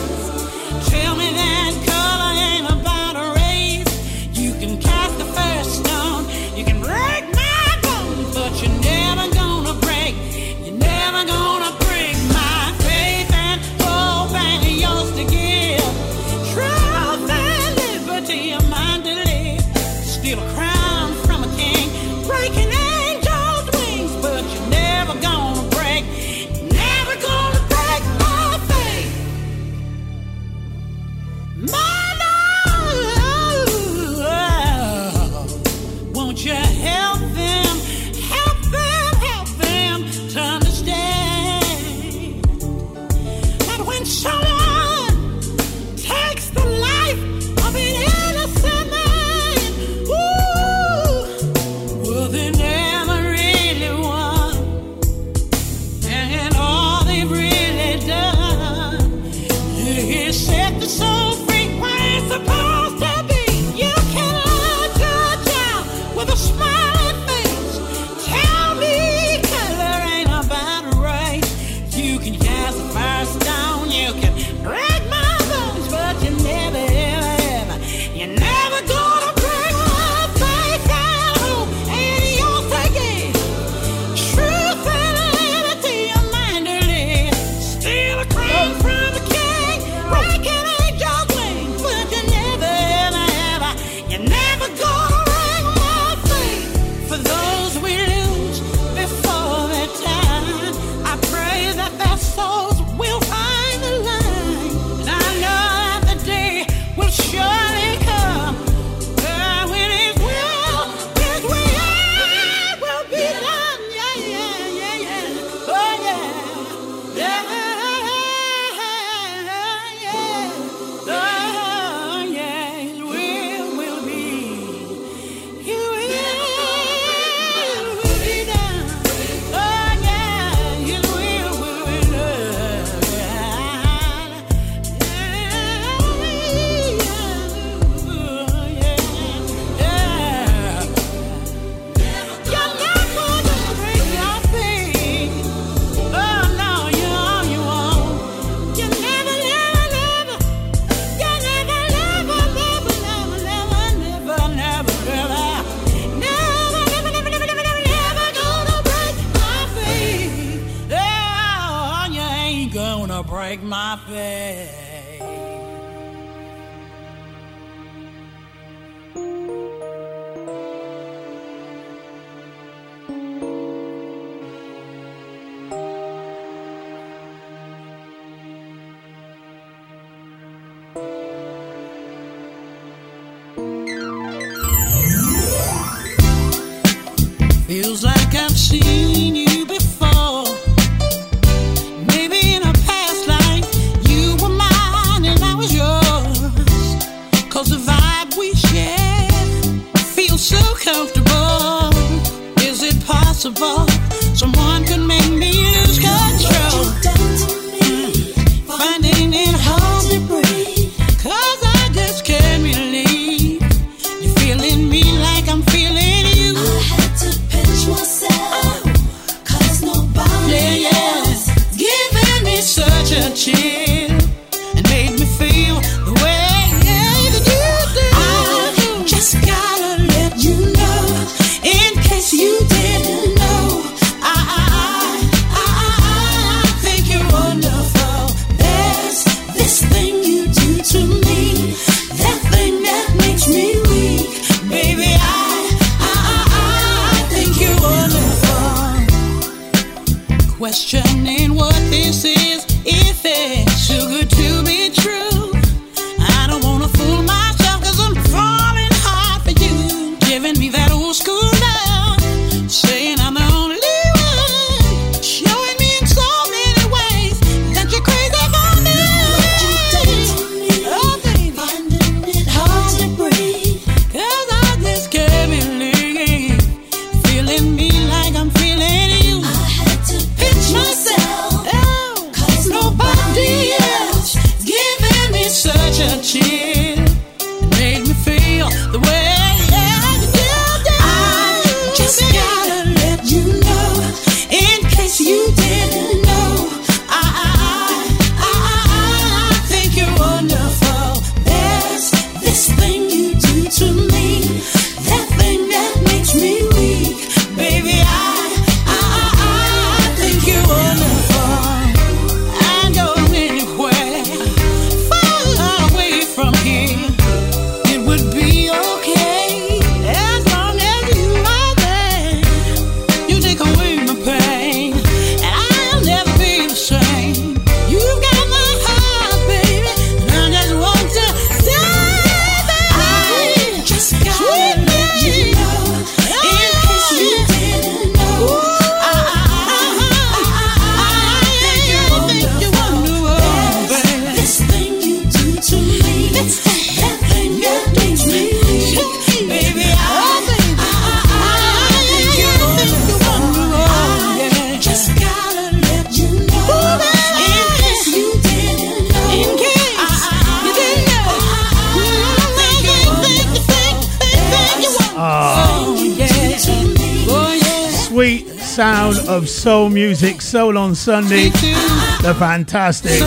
sound of soul music, soul on Sunday. The fantastic.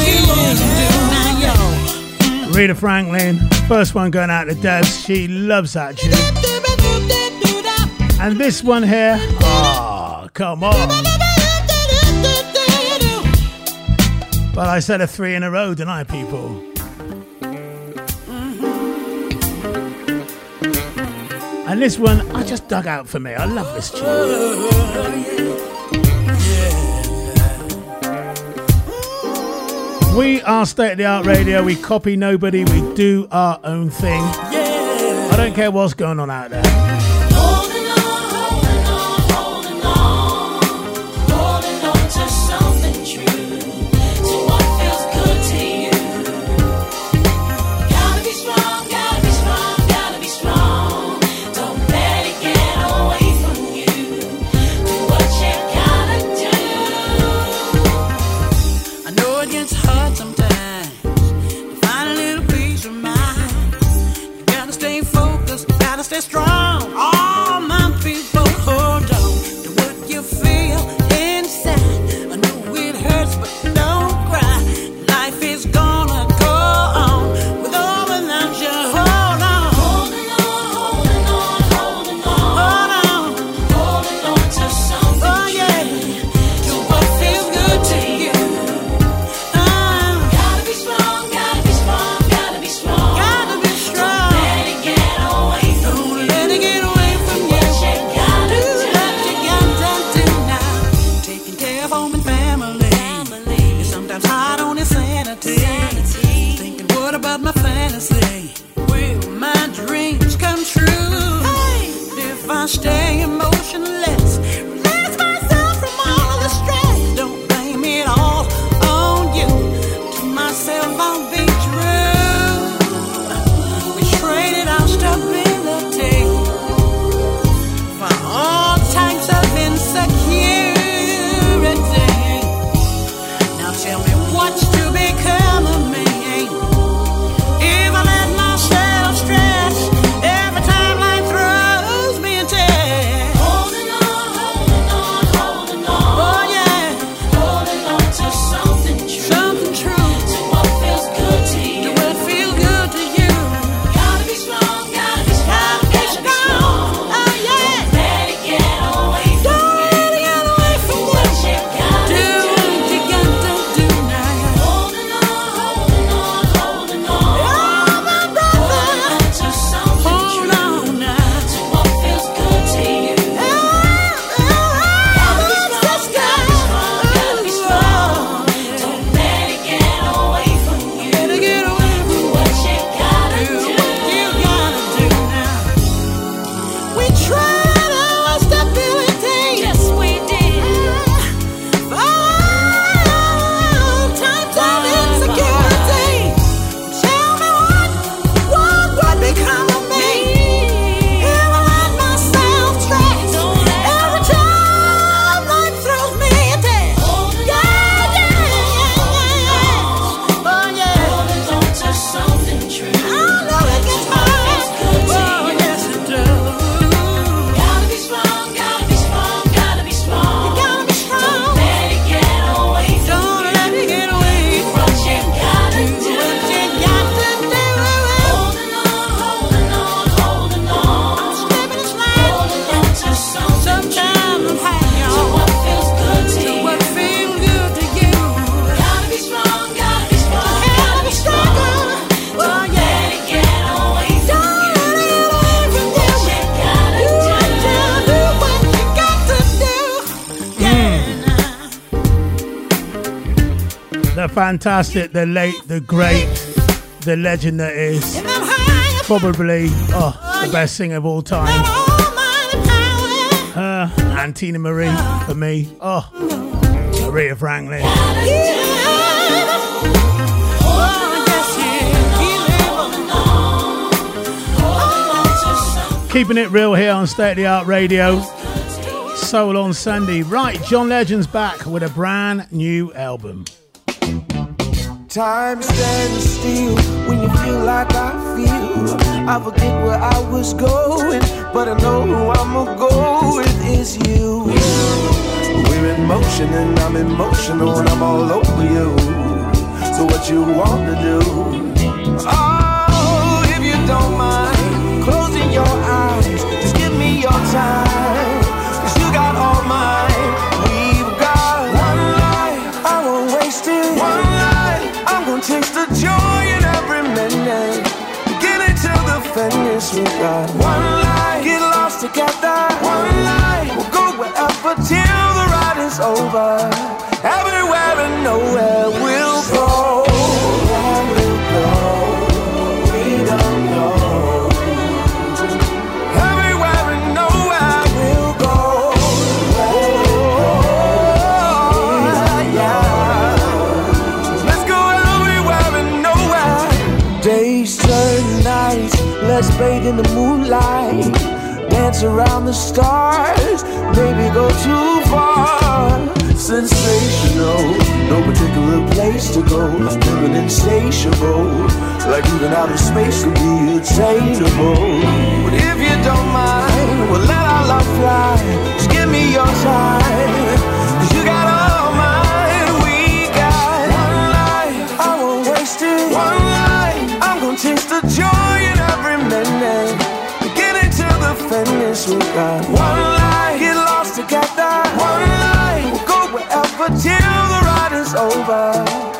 Aretha Franklin, first one going out to Debs. She loves that tune. And this one here, ah, oh, come on. But I said a three in a row, didn't I, people? And this one I just dug out for me. I love this tune. We are state of the art radio. We copy nobody. We do our own thing. I don't care what's going on out there. fantastic, the late, the great, the legend that is probably oh, the best singer of all time. Her and Teena Marie for me. Oh, Aretha Franklin. Keeping it real here on State of the Art Radio. Soul on Sunday. Right, John Legend's back with a brand new album. Time stands still when you feel like I feel. I forget where I was going, but I know who I'ma go with is you. We're in motion and I'm emotional and I'm all over you. So what you wanna do? God. One life, get lost together. One life, we'll go wherever till the ride is over. in the moonlight, dance around the stars, maybe go too far. Sensational, no particular place to go, feeling insatiable, like even outer space could be attainable. But if you don't mind, we'll let our love fly, just give me your time, you got all mine, we got one life, I won't waste it, one life, I'm gonna chase the joy finish with God. One life, get lost together. One life, we'll go wherever till the ride is over.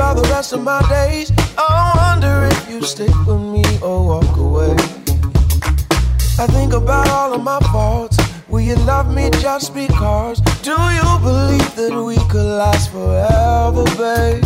about the rest of my days. I wonder if you stick with me or walk away. I think about all of my faults. Will you love me just because? Do you believe that we could last forever, babe?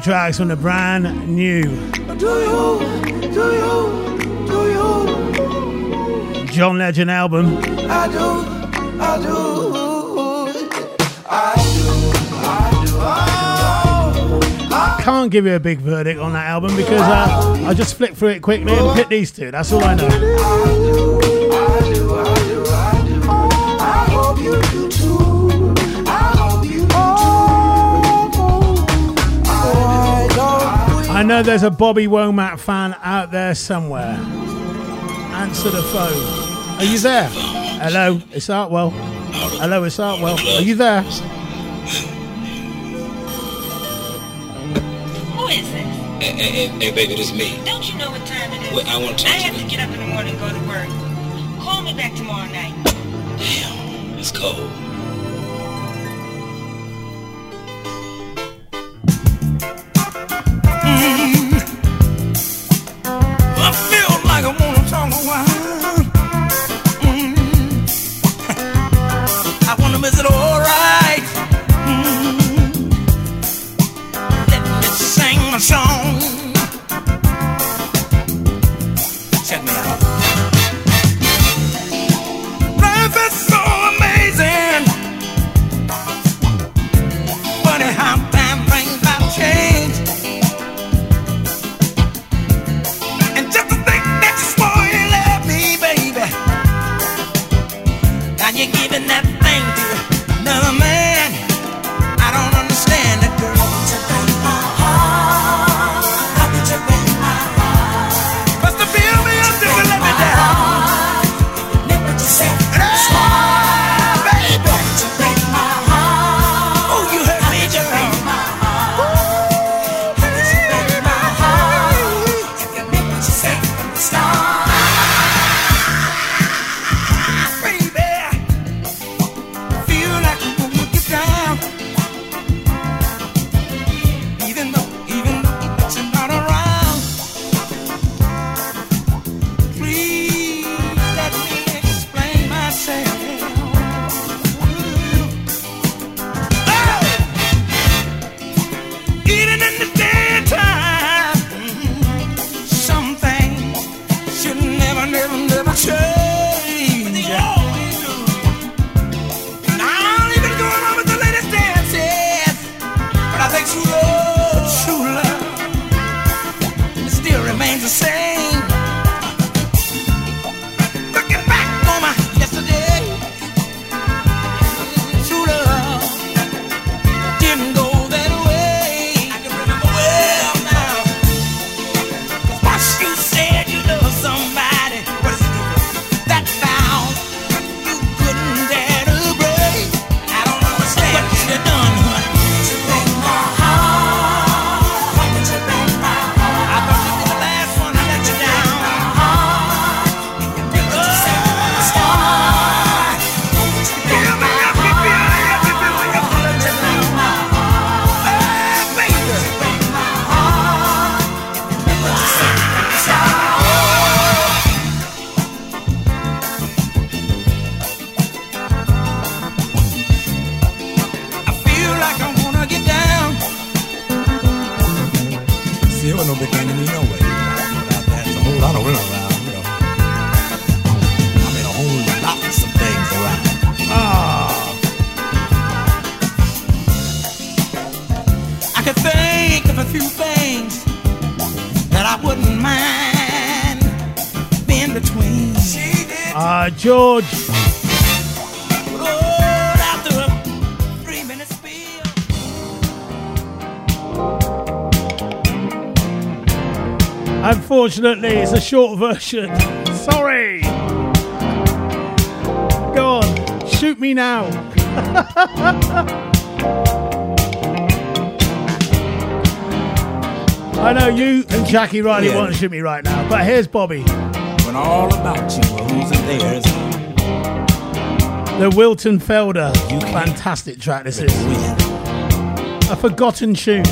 tracks from the brand new John Legend album. I do, I do, I do, Can't give you a big verdict on that album because uh, I just flicked through it quickly and picked these two. That's all I know. I know there's a Bobby Womack fan out there somewhere. Answer the phone. Are you there? Hello, it's Artwell. Hello, it's Artwell. Are you there? Who is it? Hey, hey, hey, baby, this is me. Don't you know what time it is? I want to talk I to you. Unfortunately, it's a short version. Sorry. Go on, shoot me now. I know you and Jackie Riley yeah. want to shoot me right now, but here's Bobby. When all about you who's and theirs. The Wilton Felder. Fantastic track this is. A forgotten tune.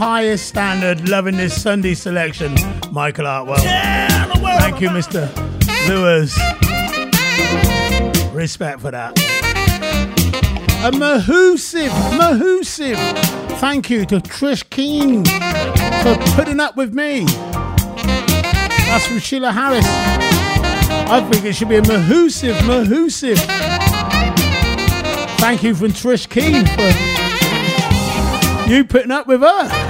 Highest standard, loving this Sunday selection, Michael Artwell. Thank you, Mr. Lewis. Respect for that. A Mahusive, Mahusive. Thank you to Trish Keen for putting up with me. That's from Sheila Harris. I think it should be a Mahusive, Mahusive. Thank you from Trish Keen for you putting up with her.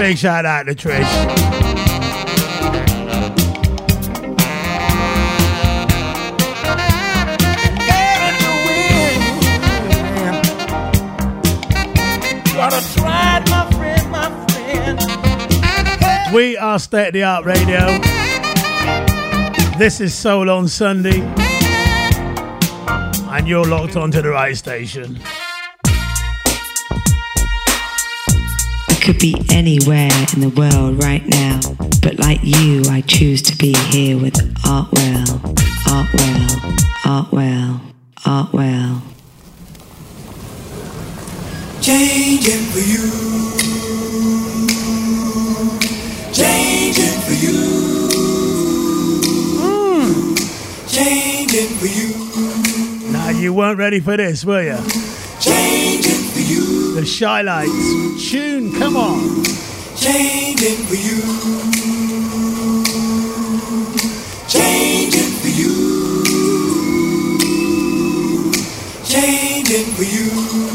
Big shout out to Trish. We are State of the Art Radio. This is Soul on Sunday. And you're locked onto the right station. Could be anywhere in the world right now, but like you, I choose to be here with Artwell, Artwell, Artwell, Artwell. Changing for you. Changing for you. Hmm. Changing for you. Now, you weren't ready for this, were you? The Chi-Lites. Tune, come on. Changing for you. Changing for you. Changing for you.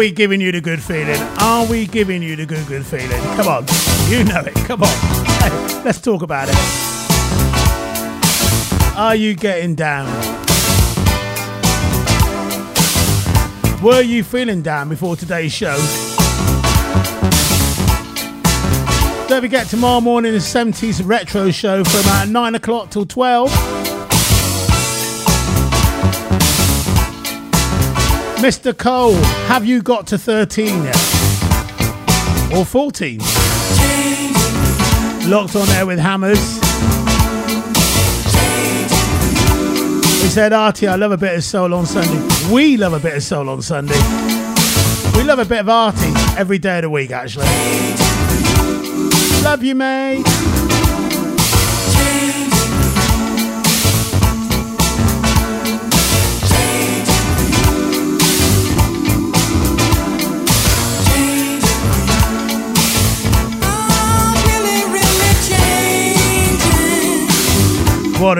We giving you the good feeling? Are we giving you the good, good feeling? Come on. You know it. Come on. Hey, let's talk about it. Are you getting down? Were you feeling down before today's show? Don't forget tomorrow morning the 70s retro show from about 9 o'clock till 12. Mr. Cole, have you got to 13 yet? Or 14? Locked on there with hammers. He said, Artie, I love a bit of soul on Sunday. We love a bit of soul on Sunday. We love a bit of Artie every day of the week, actually. Love you, mate. What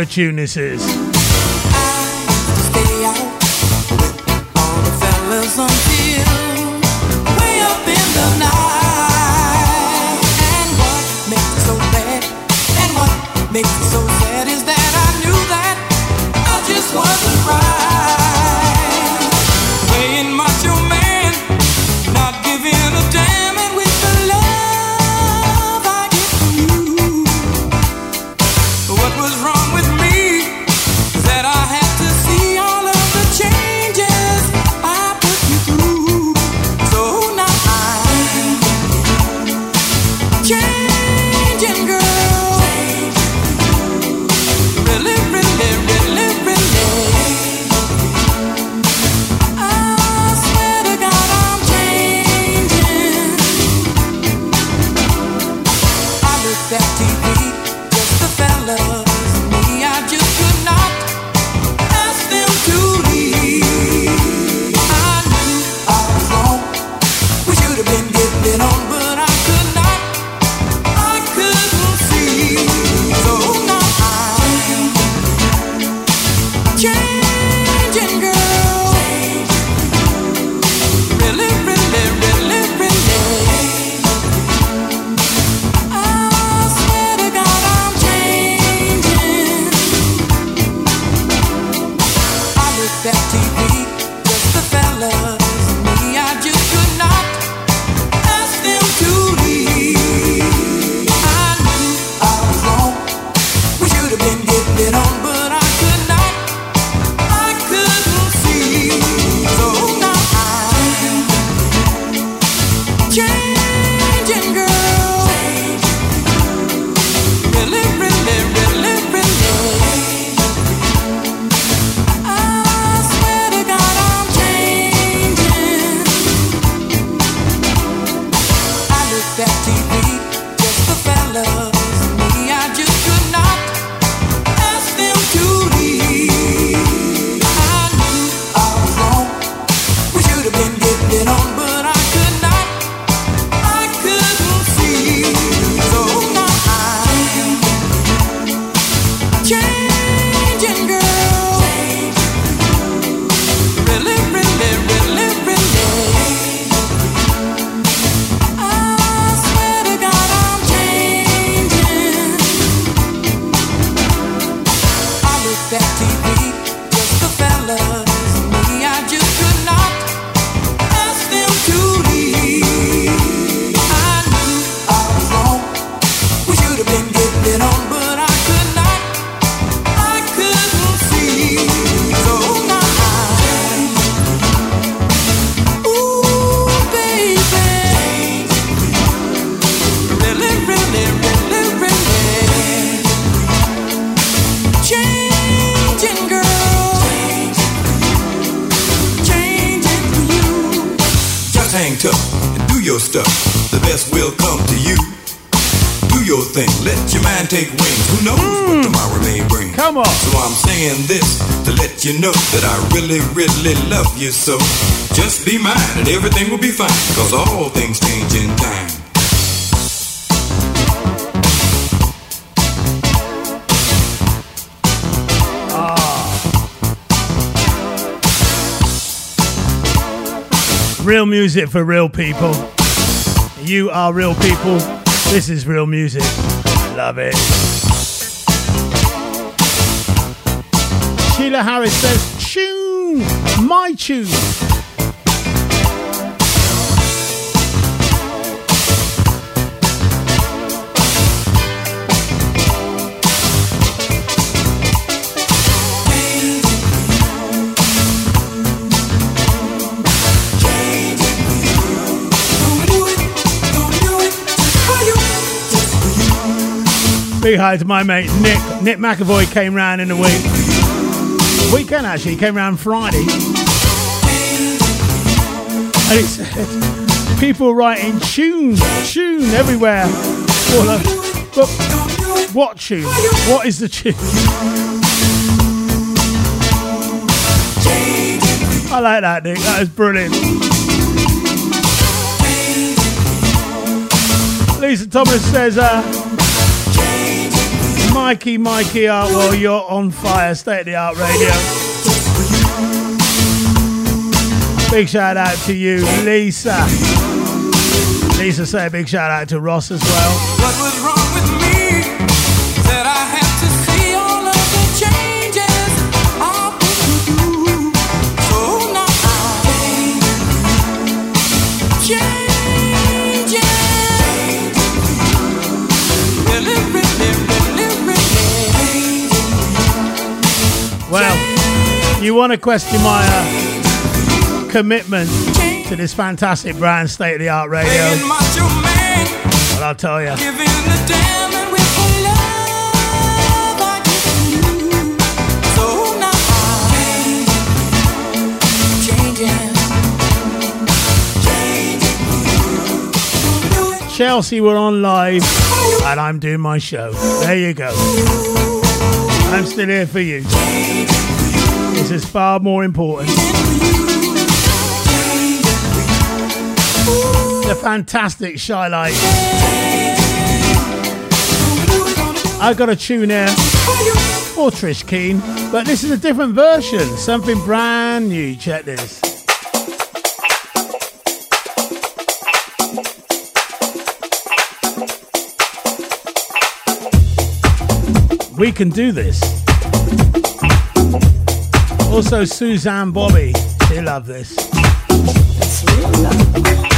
you so. Just be mine and everything will be fine, cause all things change in time. Ah. Real music for real people. You are real people. This is real music. Love it. Sheila Harris says, tune. Big hi to my mate Nick. Nick McAvoy came round in the week. Weekend actually, came round Friday. And said, people writing tune, tune everywhere. Well, uh, but what tune? What is the tune? I like that, Nick. That is brilliant. Lisa Thomas says, uh, Mikey, Mikey Artwell, you're on fire. State of the art radio. Big shout out to you, Lisa. Lisa, say a big shout out to Ross as well. What was wrong with me? That I had to see all of the changes I put through. So now I'm changing. Really, really, really, really. Well, you want to question my uh, commitment to this fantastic brand, State of the Art Radio? Being macho man, Well, I'll tell you. giving the damn and with the love I give you. So now I'm changing. Chelsea were on live, and I'm doing my show. There you go. I'm still here for you. This is far more important. The fantastic Chi-Lite. I got a tune here for Trish Keen, but this is a different version, something brand new. Check this. We can do this. Also, Suzanne Bobby, they love this. Live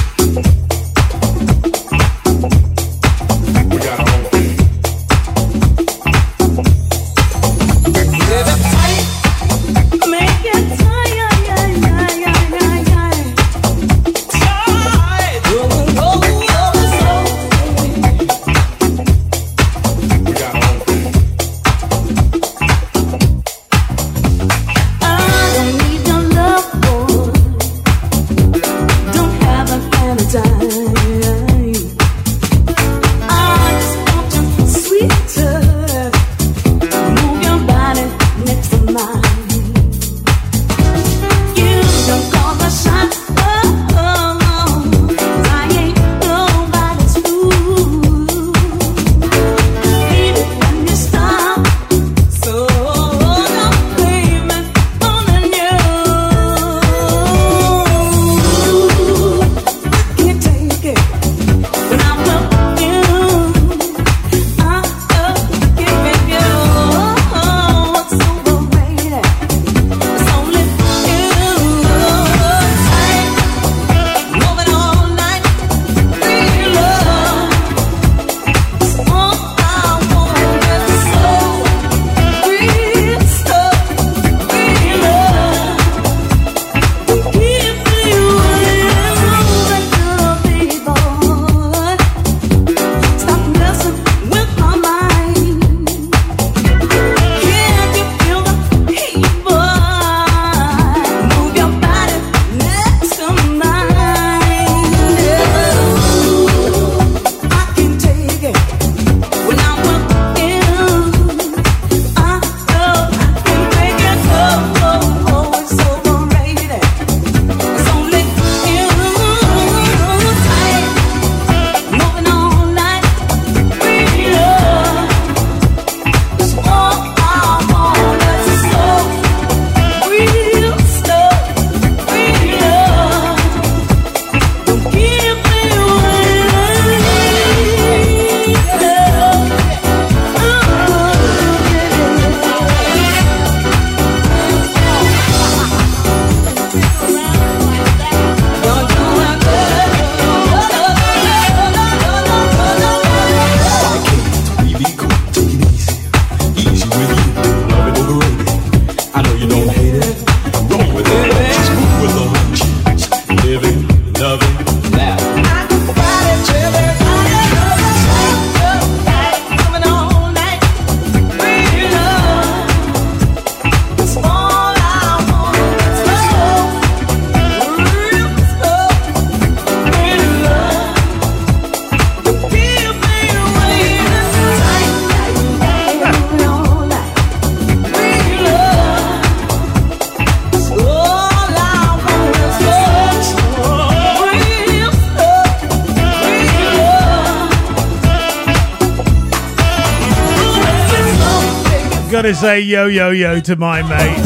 say yo yo yo to my mate,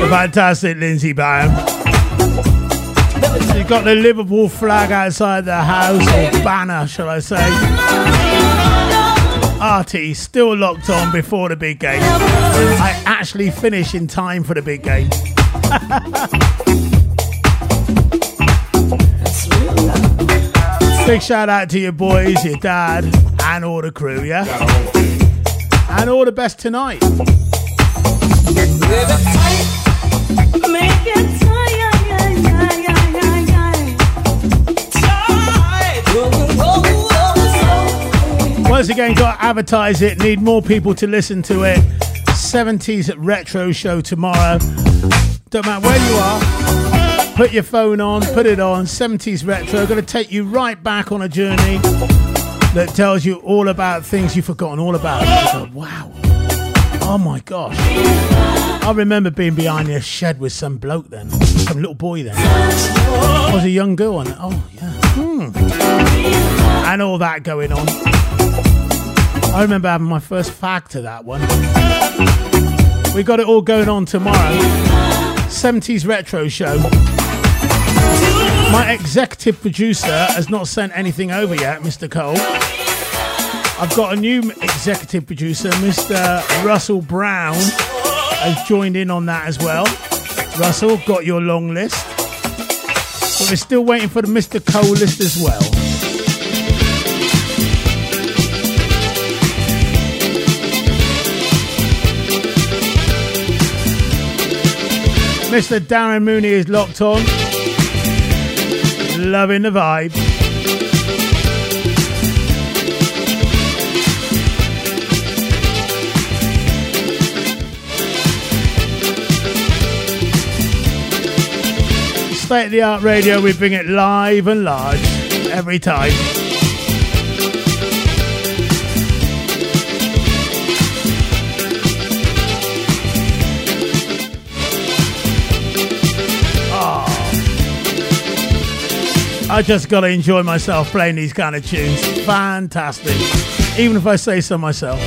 the fantastic Lindsay Bam. You got the Liverpool flag outside the house, or banner, shall I say? RT still locked on before the big game. I actually finish in time for the big game. Big shout out to your boys, your dad, and all the crew, yeah? And all the best tonight. Once again, got to advertise it. Need more people to listen to it. 70s retro show tomorrow. Don't matter where you are. Put your phone on, put it on. 70s retro. Going to take you right back on a journey that tells you all about things you've forgotten all about. Oh my gosh. I remember being behind a shed with some bloke then, some little boy then. I was a young girl on it. Oh, yeah. Hmm. And all that going on. I remember having my first fag to that one. We got it all going on tomorrow. 70s retro show. My executive producer has not sent anything over yet, Mr. Cole. I've got a new executive producer, Mr. Russell Brown, has joined in on that as well. Russell, got your long list. But we're still waiting for the Mr. Cole list as well. Mr. Darren Mooney is locked on. Loving the vibe. State of the art radio, we bring it live and large every time. Oh, I just got to enjoy myself playing these kind of tunes. Fantastic. Even if I say so myself.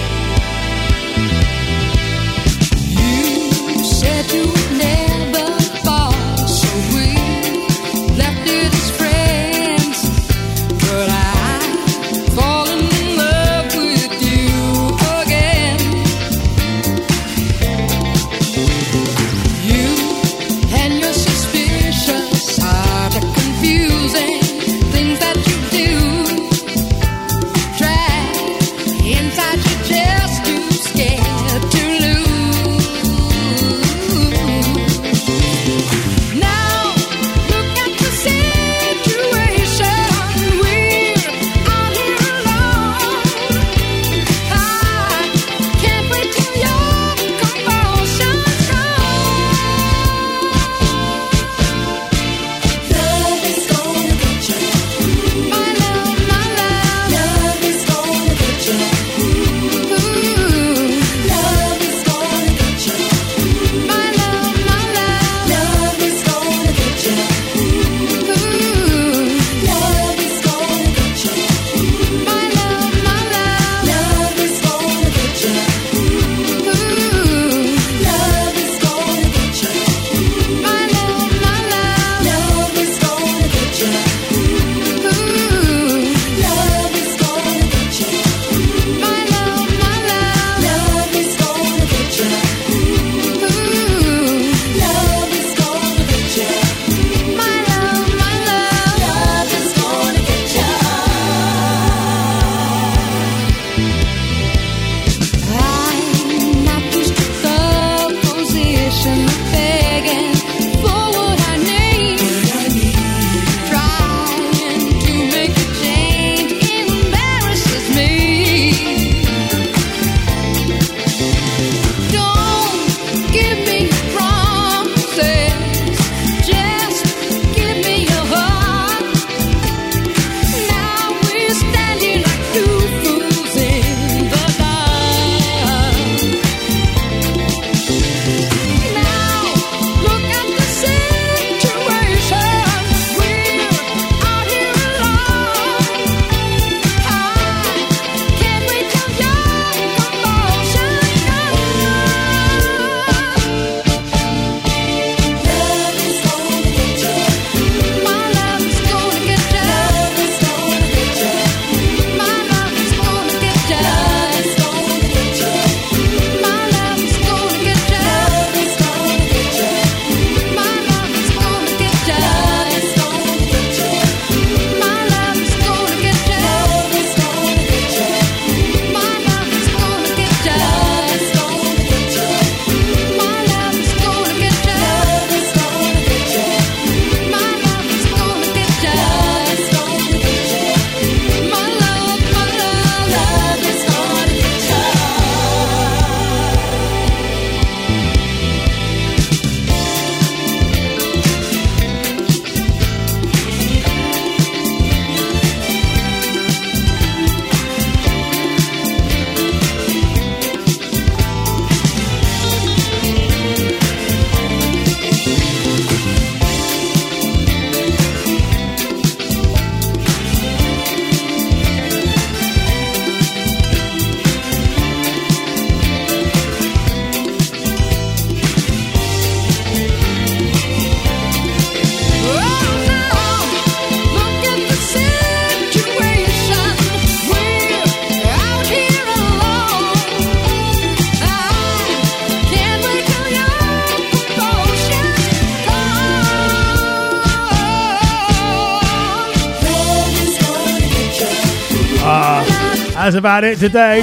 That's about it today.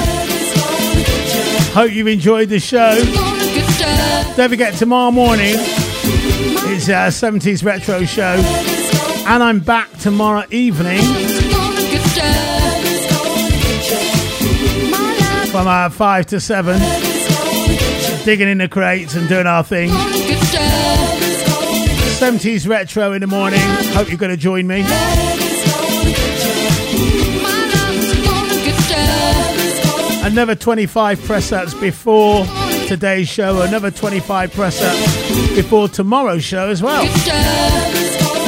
Hope you've enjoyed the show. Don't forget, tomorrow morning it's a 70s retro show. And I'm back tomorrow evening from uh, 5 to 7, digging in the crates and doing our thing. 70s retro in the morning. Hope you're going to join me. Another 25 press ups before today's show, another 25 press ups before tomorrow's show as well.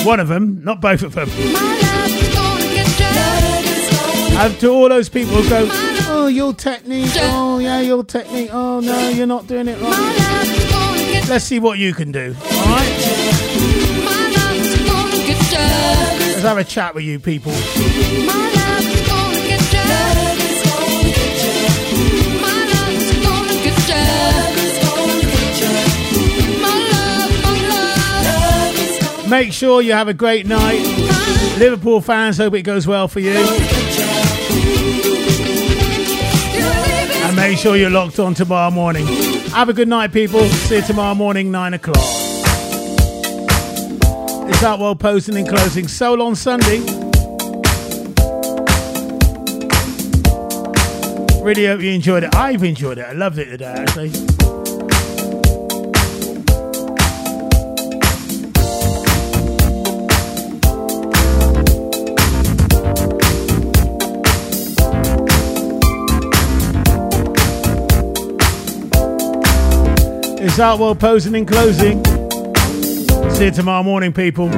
One of them, not both of them. And to all those people who go, oh, your technique, oh, yeah, your technique, oh, no, you're not doing it right. Let's see what you can do, alright? Let's have a chat with you people. Make sure you have a great night. Liverpool fans, hope it goes well for you. And make sure you're locked on tomorrow morning. Have a good night, people. See you tomorrow morning, 9 o'clock. It's well posting and closing. Soul on Sunday. Really hope you enjoyed it. I've enjoyed it. I loved it today, actually. It's Artworld posing and closing. See you tomorrow morning, people.